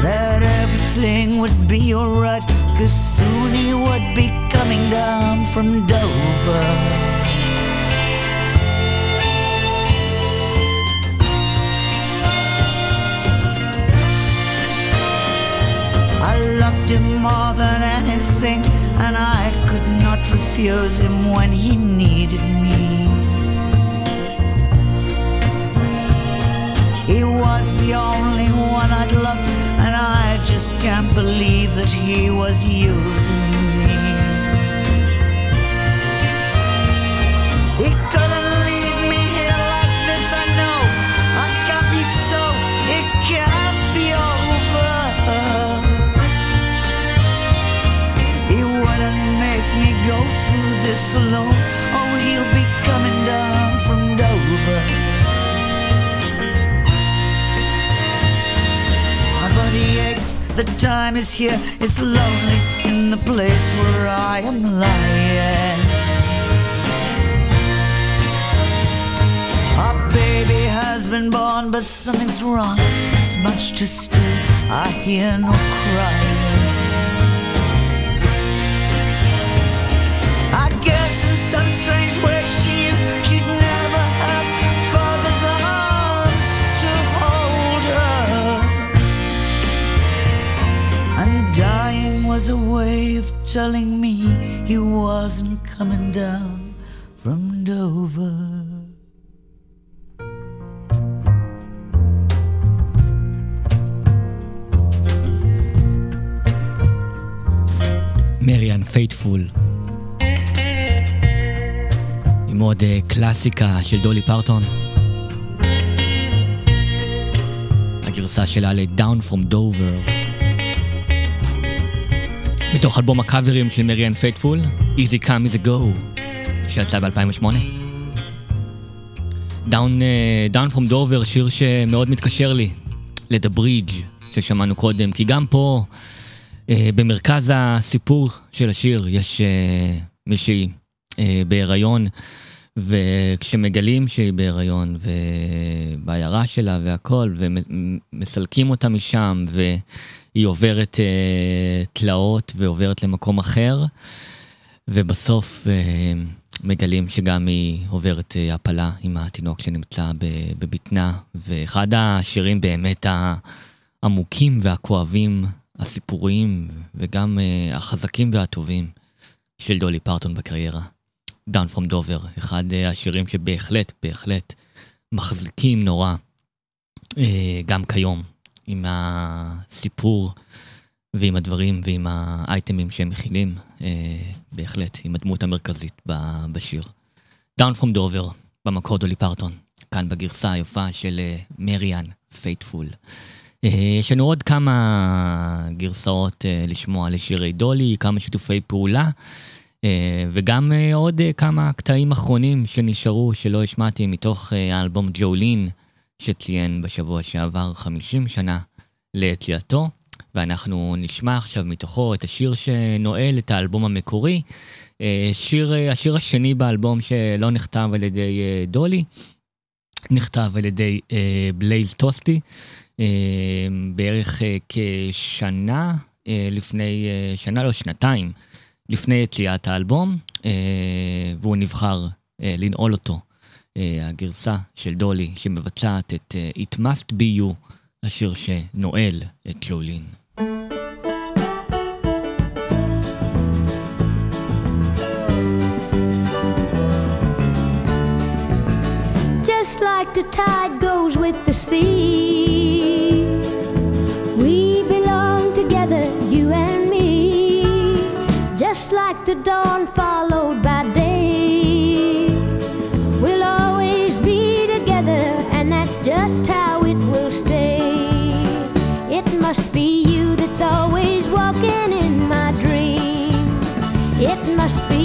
that everything would be alright. Cause soon he would be coming down from Dover. Loved him more than anything, and I could not refuse him when he needed me. He was the only one I'd loved, and I just can't believe that he was using me. Oh, he'll be coming down from Dover. My body aches, the time is here. It's lonely in the place where I am lying. Our baby has been born, but something's wrong. It's much too still. I hear no crying. Was a way of telling me he wasn't coming down from Dover. מריאן פייטפול. עם עוד אה, קלאסיקה של דולי פרטון. הגרסה שלה ל-Down From Dover. מתוך אלבום הקאברים של מריאן פייטפול, Easy Come Easy Go, שיצא ב-2008. Down, אה, Down From Dover, שיר שמאוד מתקשר לי, ל-The Bridge, ששמענו קודם, כי גם פה, אה, במרכז הסיפור של השיר, יש אה, מישהי אה, בהיריון, וכשמגלים שהיא בהיריון, ובעיירה שלה והכל, ומסלקים אותה משם, והיא עוברת אה, תלאות ועוברת למקום אחר, ובסוף אה, מגלים שגם היא עוברת אה, הפלה עם התינוק שנמצא בבטנה, ואחד השירים באמת העמוקים והכואבים, הסיפוריים, וגם אה, החזקים והטובים של דולי פרטון בקריירה. Down From Dover, אחד אה, השירים שבהחלט, בהחלט מחזיקים נורא, אה, גם כיום, עם הסיפור ועם הדברים ועם האייטמים שהם מכילים, אה, בהחלט, עם הדמות המרכזית ב- בשיר. Down From Dover, במקור דולי פרטון, כאן בגרסה היפה של אה, מריאן פייטפול. אה, יש לנו עוד כמה גרסאות אה, לשמוע לשירי דולי, כמה שיתופי פעולה. אה, וגם אה, עוד אה, כמה קטעים אחרונים שנשארו שלא השמעתי מתוך האלבום ג'ולין שציין בשבוע שעבר 50 שנה לתלייתו, ואנחנו נשמע עכשיו מתוכו את השיר שנועל את האלבום המקורי, אה, שיר, אה, השיר השני באלבום שלא נכתב על ידי אה, דולי, נכתב על ידי בלייז טוסטי, בערך כשנה לפני, שנה לא שנתיים. לפני יציאת האלבום, והוא נבחר לנעול אותו. אה, הגרסה של דולי שמבצעת את אה, It Must Be You, השיר שנועל את ג'ולין. just like the tide goes with the sea. We belong together, you and me, just like the dawn followed must be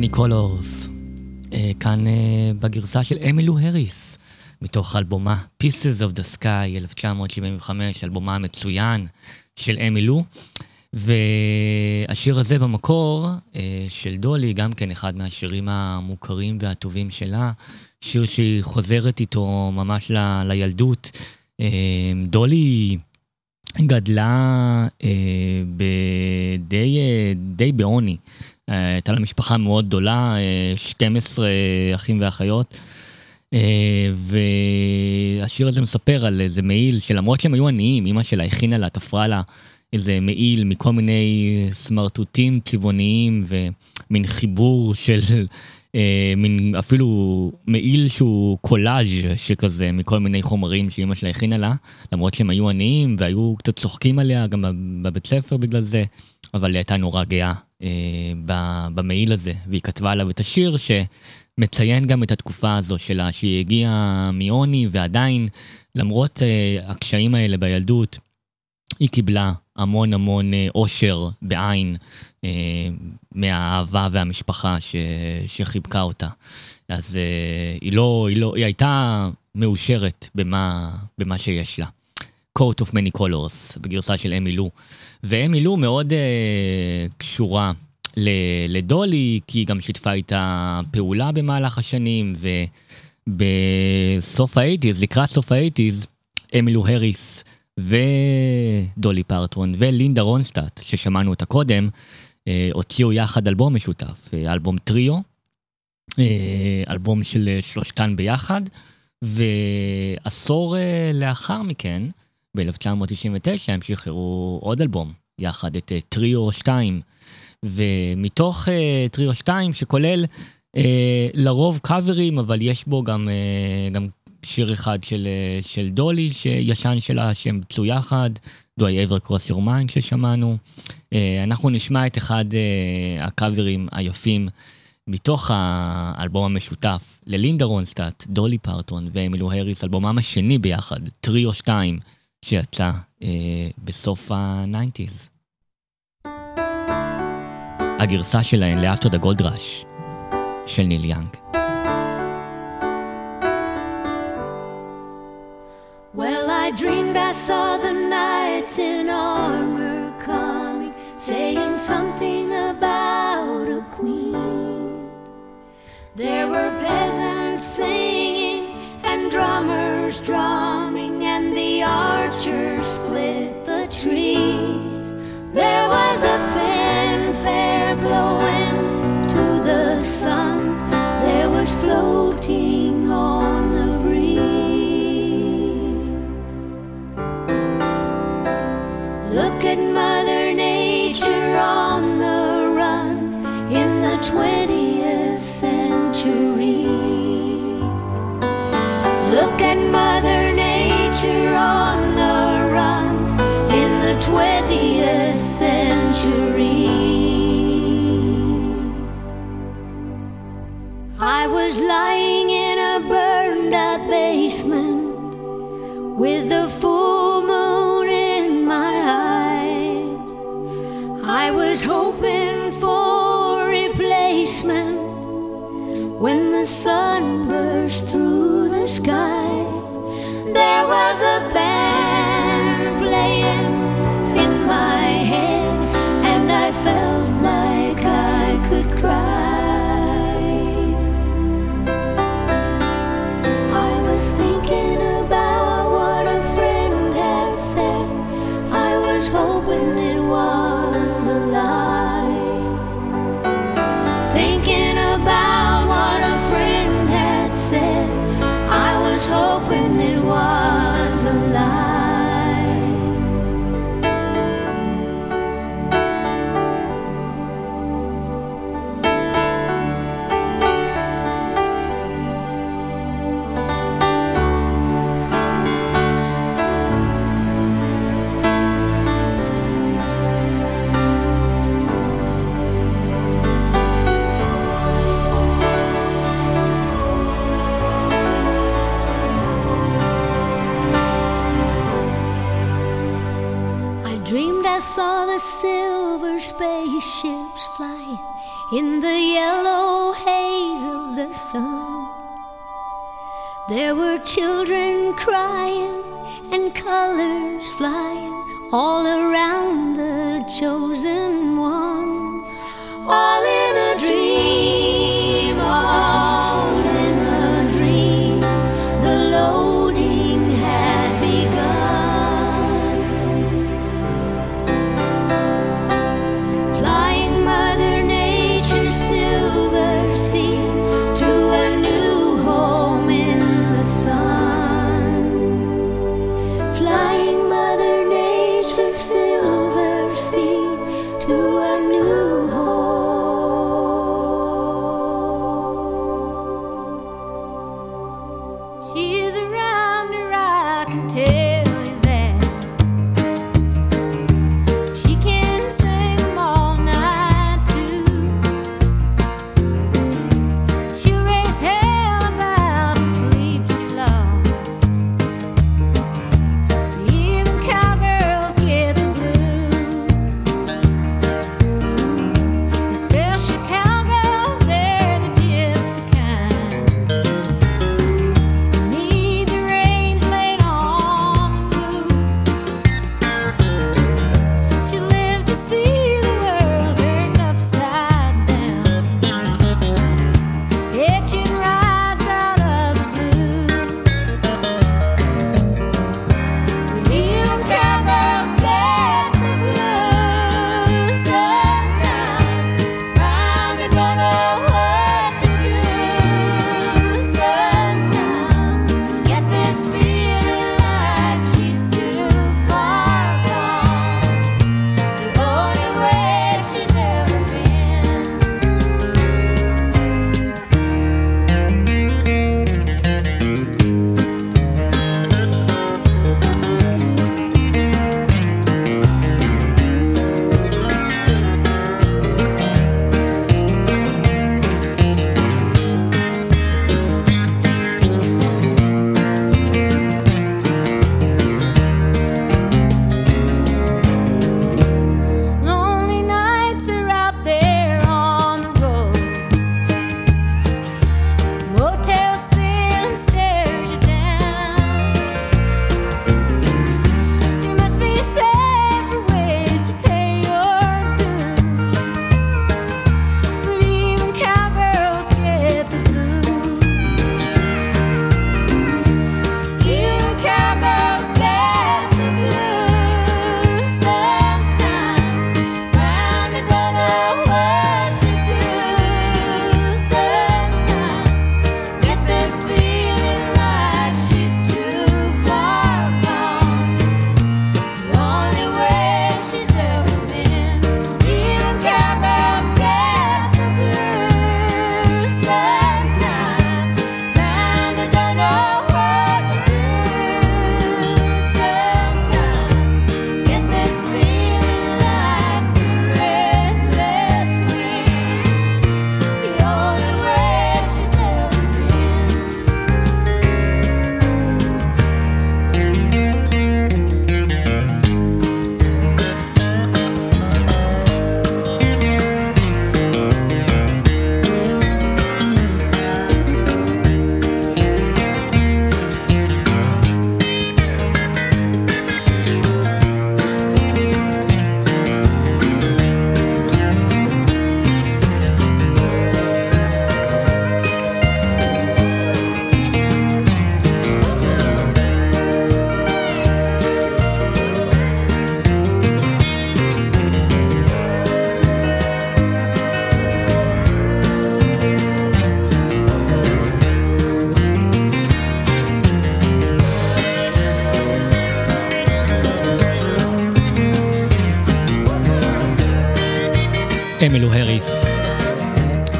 Many Colors, אה, כאן אה, בגרסה של אמילו הריס, מתוך אלבומה Pieces of the Sky 1975, אלבומה המצוין של אמילו. והשיר הזה במקור אה, של דולי, גם כן אחד מהשירים המוכרים והטובים שלה, שיר שהיא חוזרת איתו ממש ל- לילדות. דולי גדלה אה, בדי, די בעוני. אה, הייתה לה משפחה מאוד גדולה, אה, 12 אחים ואחיות. אה, והשיר הזה מספר על איזה מעיל שלמרות שהם היו עניים, אימא שלה הכינה לה, תפרה לה איזה מעיל מכל מיני סמרטוטים צבעוניים ומין חיבור של אה, מין אפילו מעיל שהוא קולאז' שכזה מכל מיני חומרים שאימא שלה הכינה לה, למרות שהם היו עניים והיו קצת צוחקים עליה גם בבית ספר בגלל זה, אבל היא הייתה נורא גאה אה, במעיל הזה, והיא כתבה עליו את השיר ש... מציין גם את התקופה הזו שלה, שהיא הגיעה מעוני ועדיין, למרות uh, הקשיים האלה בילדות, היא קיבלה המון המון אה, אושר בעין אה, מהאהבה והמשפחה ש, שחיבקה אותה. אז אה, היא לא, היא לא, היא הייתה מאושרת במה, במה שיש לה. coat of many colors בגרסה של אמילו. ואמילו מאוד אה, קשורה ל, לדולי, כי היא גם שיתפה איתה פעולה במהלך השנים, ובסוף ה eighties, לקראת סוף ה eighties, אמילו הריס ודולי פרטון ולינדה רונסטאט, ששמענו אותה קודם, אה, הוציאו יחד אלבום משותף, אה, אלבום טריו, אה, אלבום של שלושתן ביחד, ועשור לאחר מכן, ב-1999, הם שחררו עוד אלבום יחד, את טריו 2, ומתוך טריו 2, שכולל לרוב קאברים, אבל יש בו גם, גם שיר אחד של, אה, של דולי, שישן שלה, שהם יחד, Do I ever cross your mind ששמענו. אנחנו נשמע את אחד אה, הקאברים היפים מתוך האלבום המשותף ללינדה רונסטאט, דולי פרטון ואמילו הריס, אלבומם השני ביחד, טריו 2, שיצא אה, בסוף ה-90's. הגרסה שלהן ל After the Gold Rush של ניל יאנג. I saw the knights in armor coming, saying something about a queen. There were peasants singing and drummers drumming, and the archers split the tree. There was a fanfare blowing to the sun, there was floating was lying in a burned out basement with the full moon in my eyes. I was hoping for replacement when the sun burst through the sky. There was a band in the yellow haze of the sun. There were children crying and colors flying all around the chosen ones. All in a dream,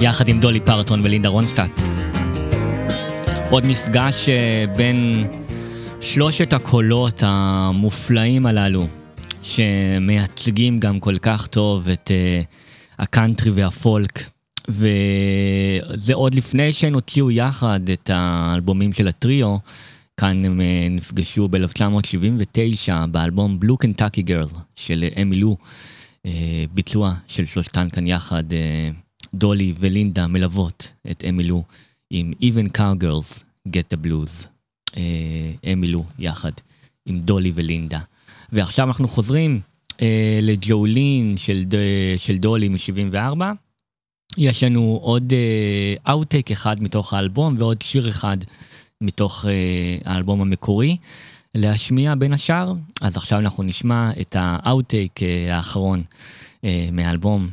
יחד עם דולי פרטון ולינדה רונסטאט. עוד מפגש אה, בין שלושת הקולות המופלאים הללו, שמייצגים גם כל כך טוב את אה, הקאנטרי והפולק. וזה עוד לפני שהן הוציאו יחד את האלבומים של הטריו, כאן הם אה, נפגשו ב-1979 באלבום Blue Kentucky Girl של אמילו, אה, ביצוע של שלושתן כאן יחד, אה, דולי ולינדה מלוות את אמילו עם Even Cowgirls Get the Blues, אמילו יחד עם דולי ולינדה. ועכשיו אנחנו חוזרים לג'ולין של, של דולי מ-74. יש לנו עוד אאוטטייק אחד מתוך האלבום ועוד שיר אחד מתוך uh, האלבום המקורי להשמיע בין השאר. אז עכשיו אנחנו נשמע את האאוטטייק uh, האחרון uh, מהאלבום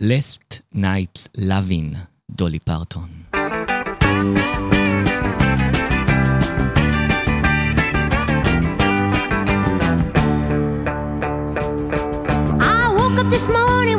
Last Night Loving, דולי פרטון. I woke up this morning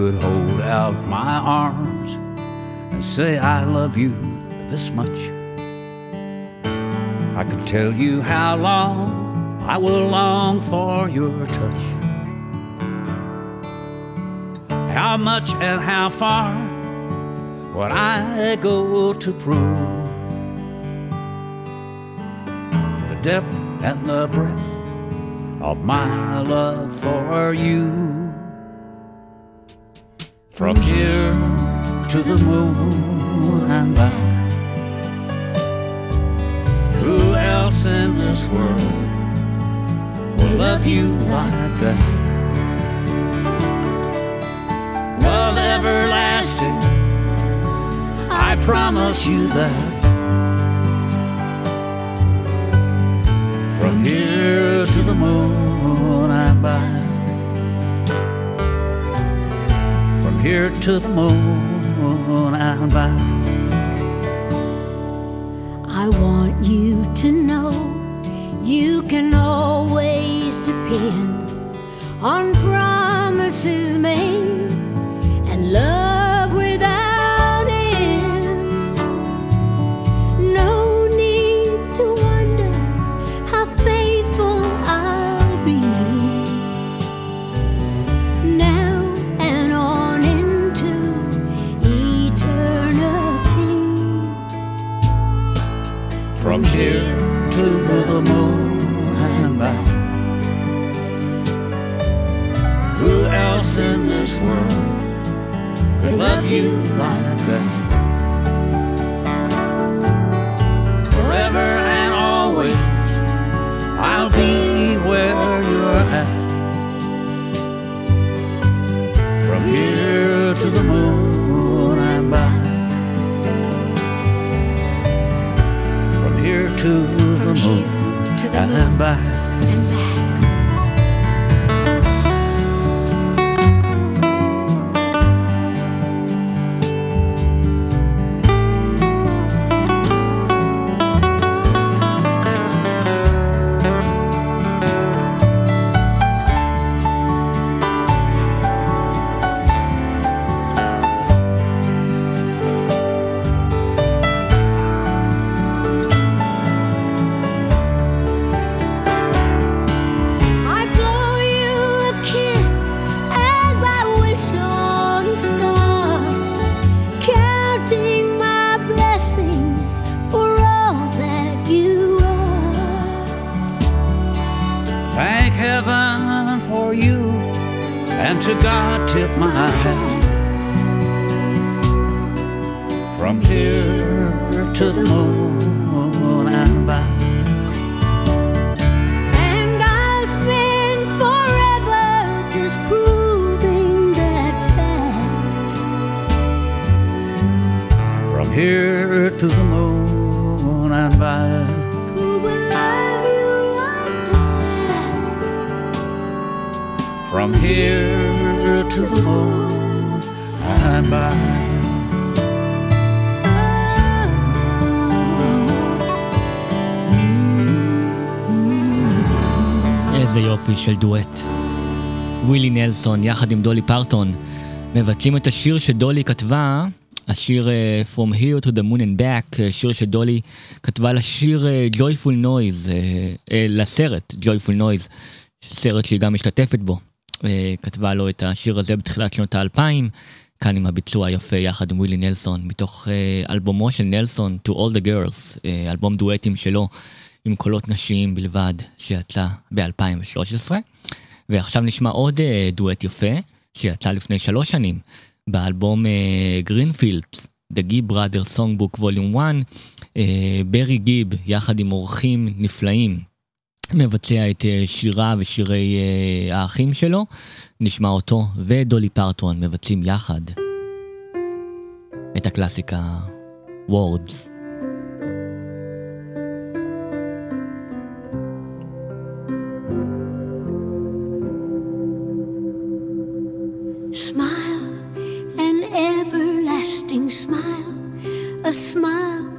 could hold out my arms and say I love you this much. I could tell you how long I will long for your touch. How much and how far would I go to prove the depth and the breadth of my love for you? From here to the moon and back. Who else in this world will love you like that? Love everlasting, I promise you that. From here to the moon and back. Here to the moon and back. I want you to know you can always depend on promises made and love the moon and back. Who else in this world could love you like that? Forever and always, I'll be where you're at. From here to the moon 感恩。ווילי נלסון יחד עם דולי פרטון מבטלים את השיר שדולי כתבה, השיר אה, From Here to the Moon and Back, אה, שיר שדולי כתבה לשיר אה, Joyful Noise, לסרט Joyful Noise, סרט שהיא גם משתתפת בו. כתבה לו את השיר הזה בתחילת שנות האלפיים, כאן עם הביצוע היפה יחד עם ווילי נלסון, מתוך אלבומו של נלסון To All the Girls, אלבום דואטים שלו. עם קולות נשיים בלבד, שיצא ב-2013. ועכשיו נשמע עוד אה, דואט יפה, שיצא לפני שלוש שנים, באלבום גרינפילד, The Gibb Brothers Songbook Volume 1, אה, ברי גיב, יחד עם אורחים נפלאים, מבצע את אה, שירה ושירי אה, האחים שלו. נשמע אותו ודולי פרטון מבצעים יחד את הקלאסיקה Words. Smile, an everlasting smile. A smile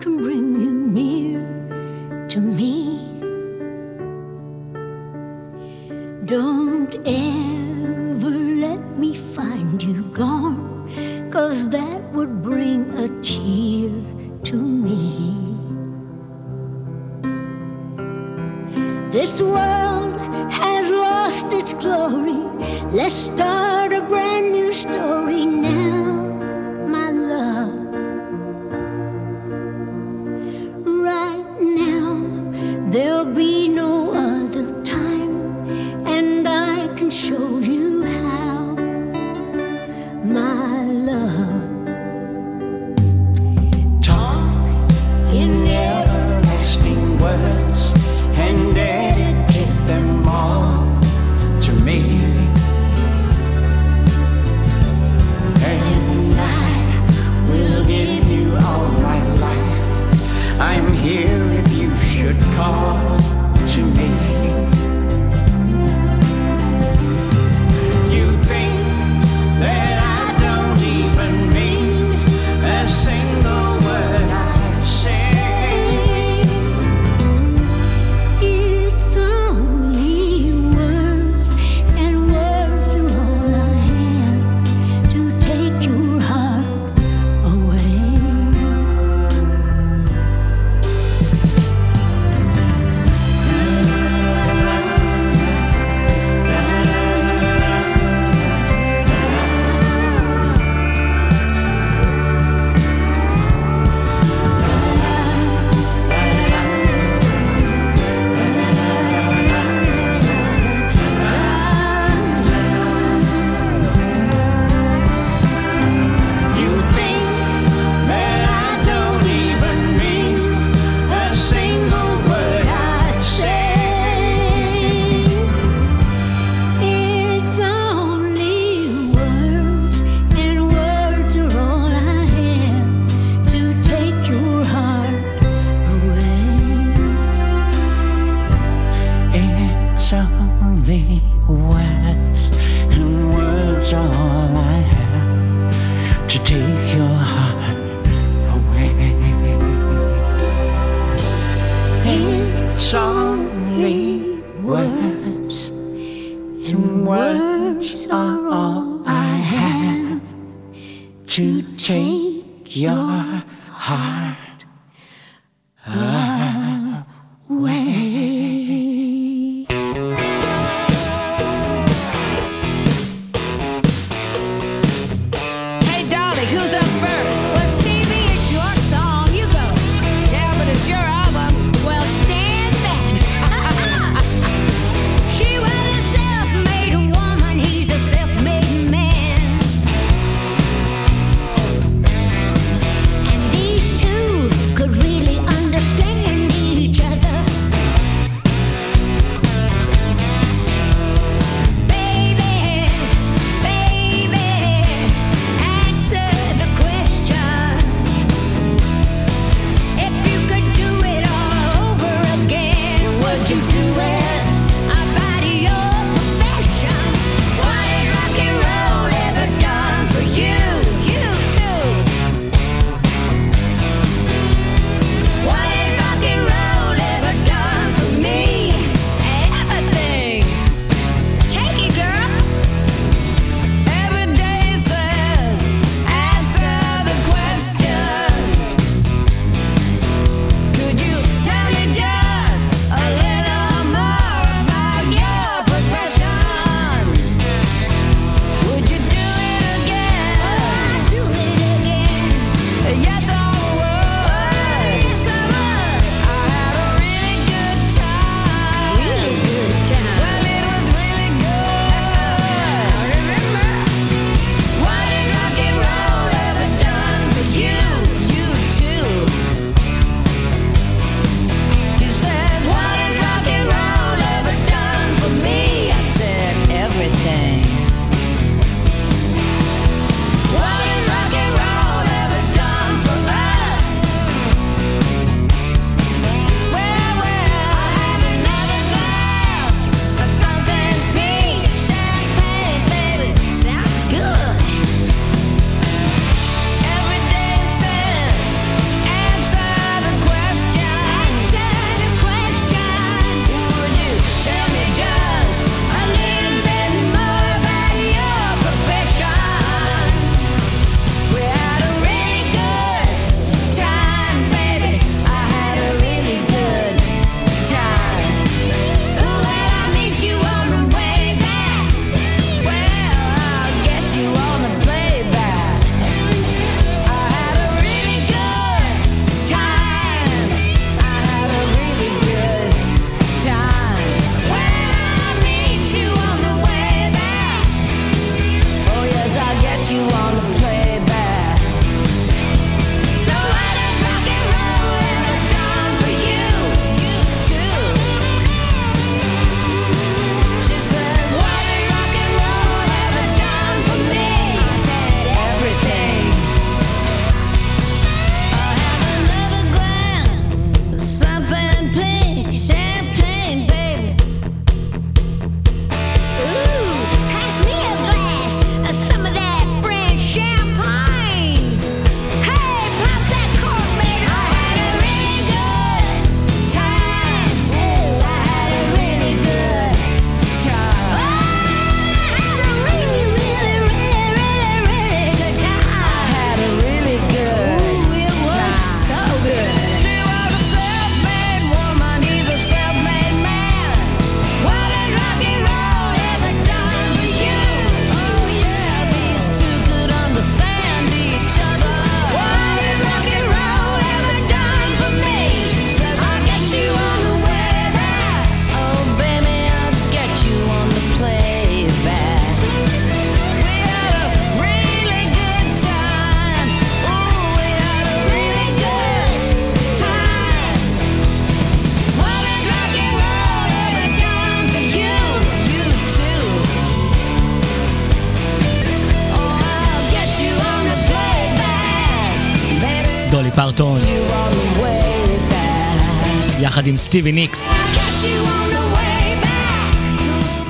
יחד עם סטיבי ניקס.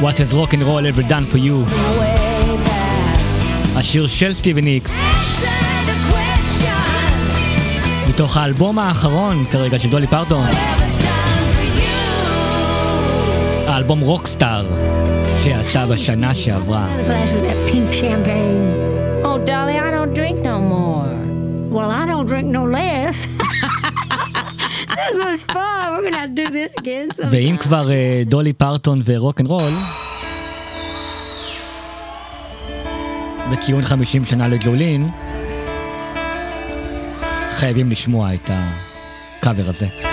What has rock and roll ever done for you? השיר של סטיבי ניקס. מתוך האלבום האחרון כרגע של דולי פרטון. האלבום רוקסטאר, שיצא בשנה שעברה. Oh, darling, I don't drink no more. Well, I don't drink no lead. This was fun. We're gonna have to do this again. ואם. כבר אה, דולי פרטון ורוקנרול, בציון 50 שנה לג'ולין, חייבים לשמוע את הקאבר הזה.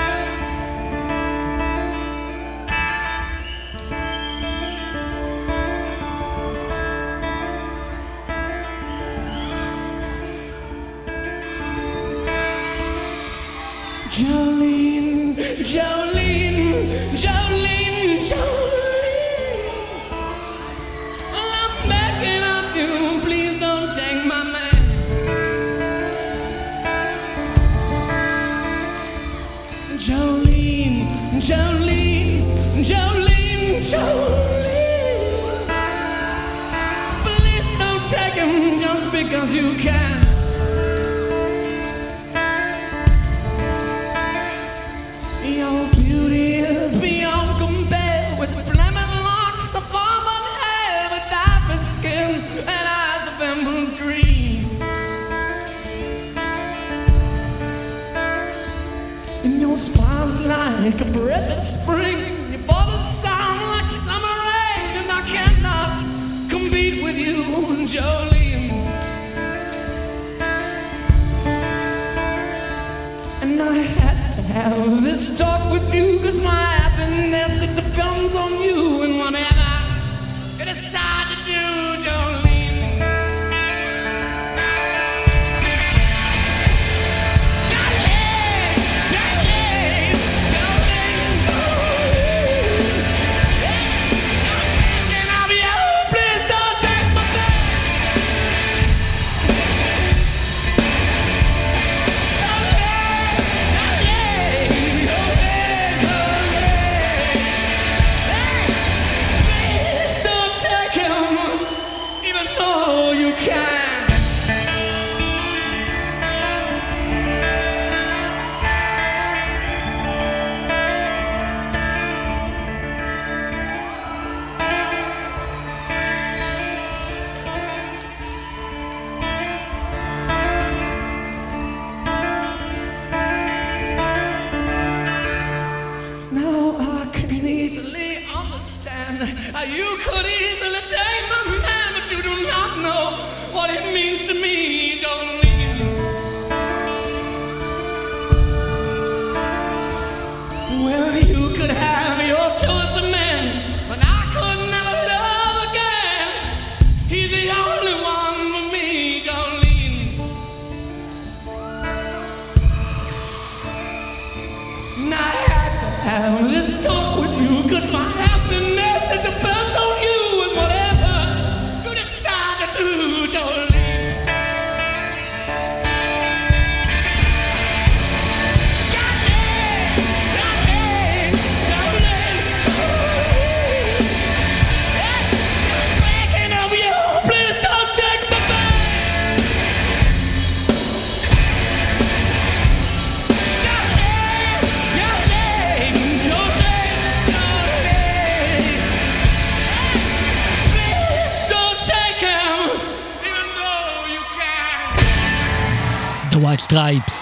Stripes,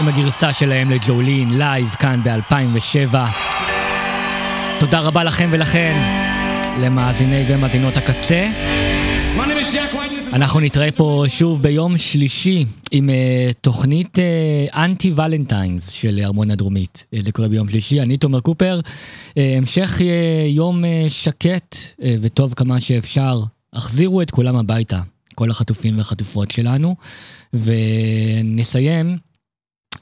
עם הגרסה שלהם לג'ולין, live כאן ב-2007. תודה רבה לכם ולכן, למאזיני ומאזינות הקצה. אנחנו נתראה פה שוב ביום שלישי עם אה, תוכנית אנטי Valentine's של ארמון הדרומית. אה, זה קורה ביום שלישי, אני תומר קופר. אה, המשך אה, יום אה, שקט uh, וטוב כמה שאפשר. החזירו את כולם הביתה, כל החטופים והחטופות שלנו. ונסיים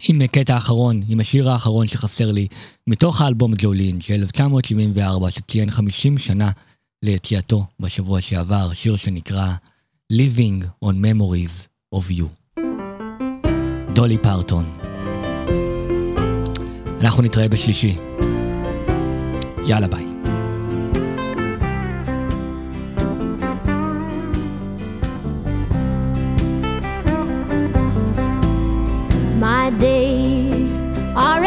עם הקטע האחרון, עם השיר האחרון שחסר לי, מתוך האלבום ג'ולין של 1974, שציין 50 שנה ליציאתו בשבוע שעבר, שיר שנקרא Living on Memories of You. דולי פרטון. אנחנו נתראה בשלישי. יאללה ביי. My days are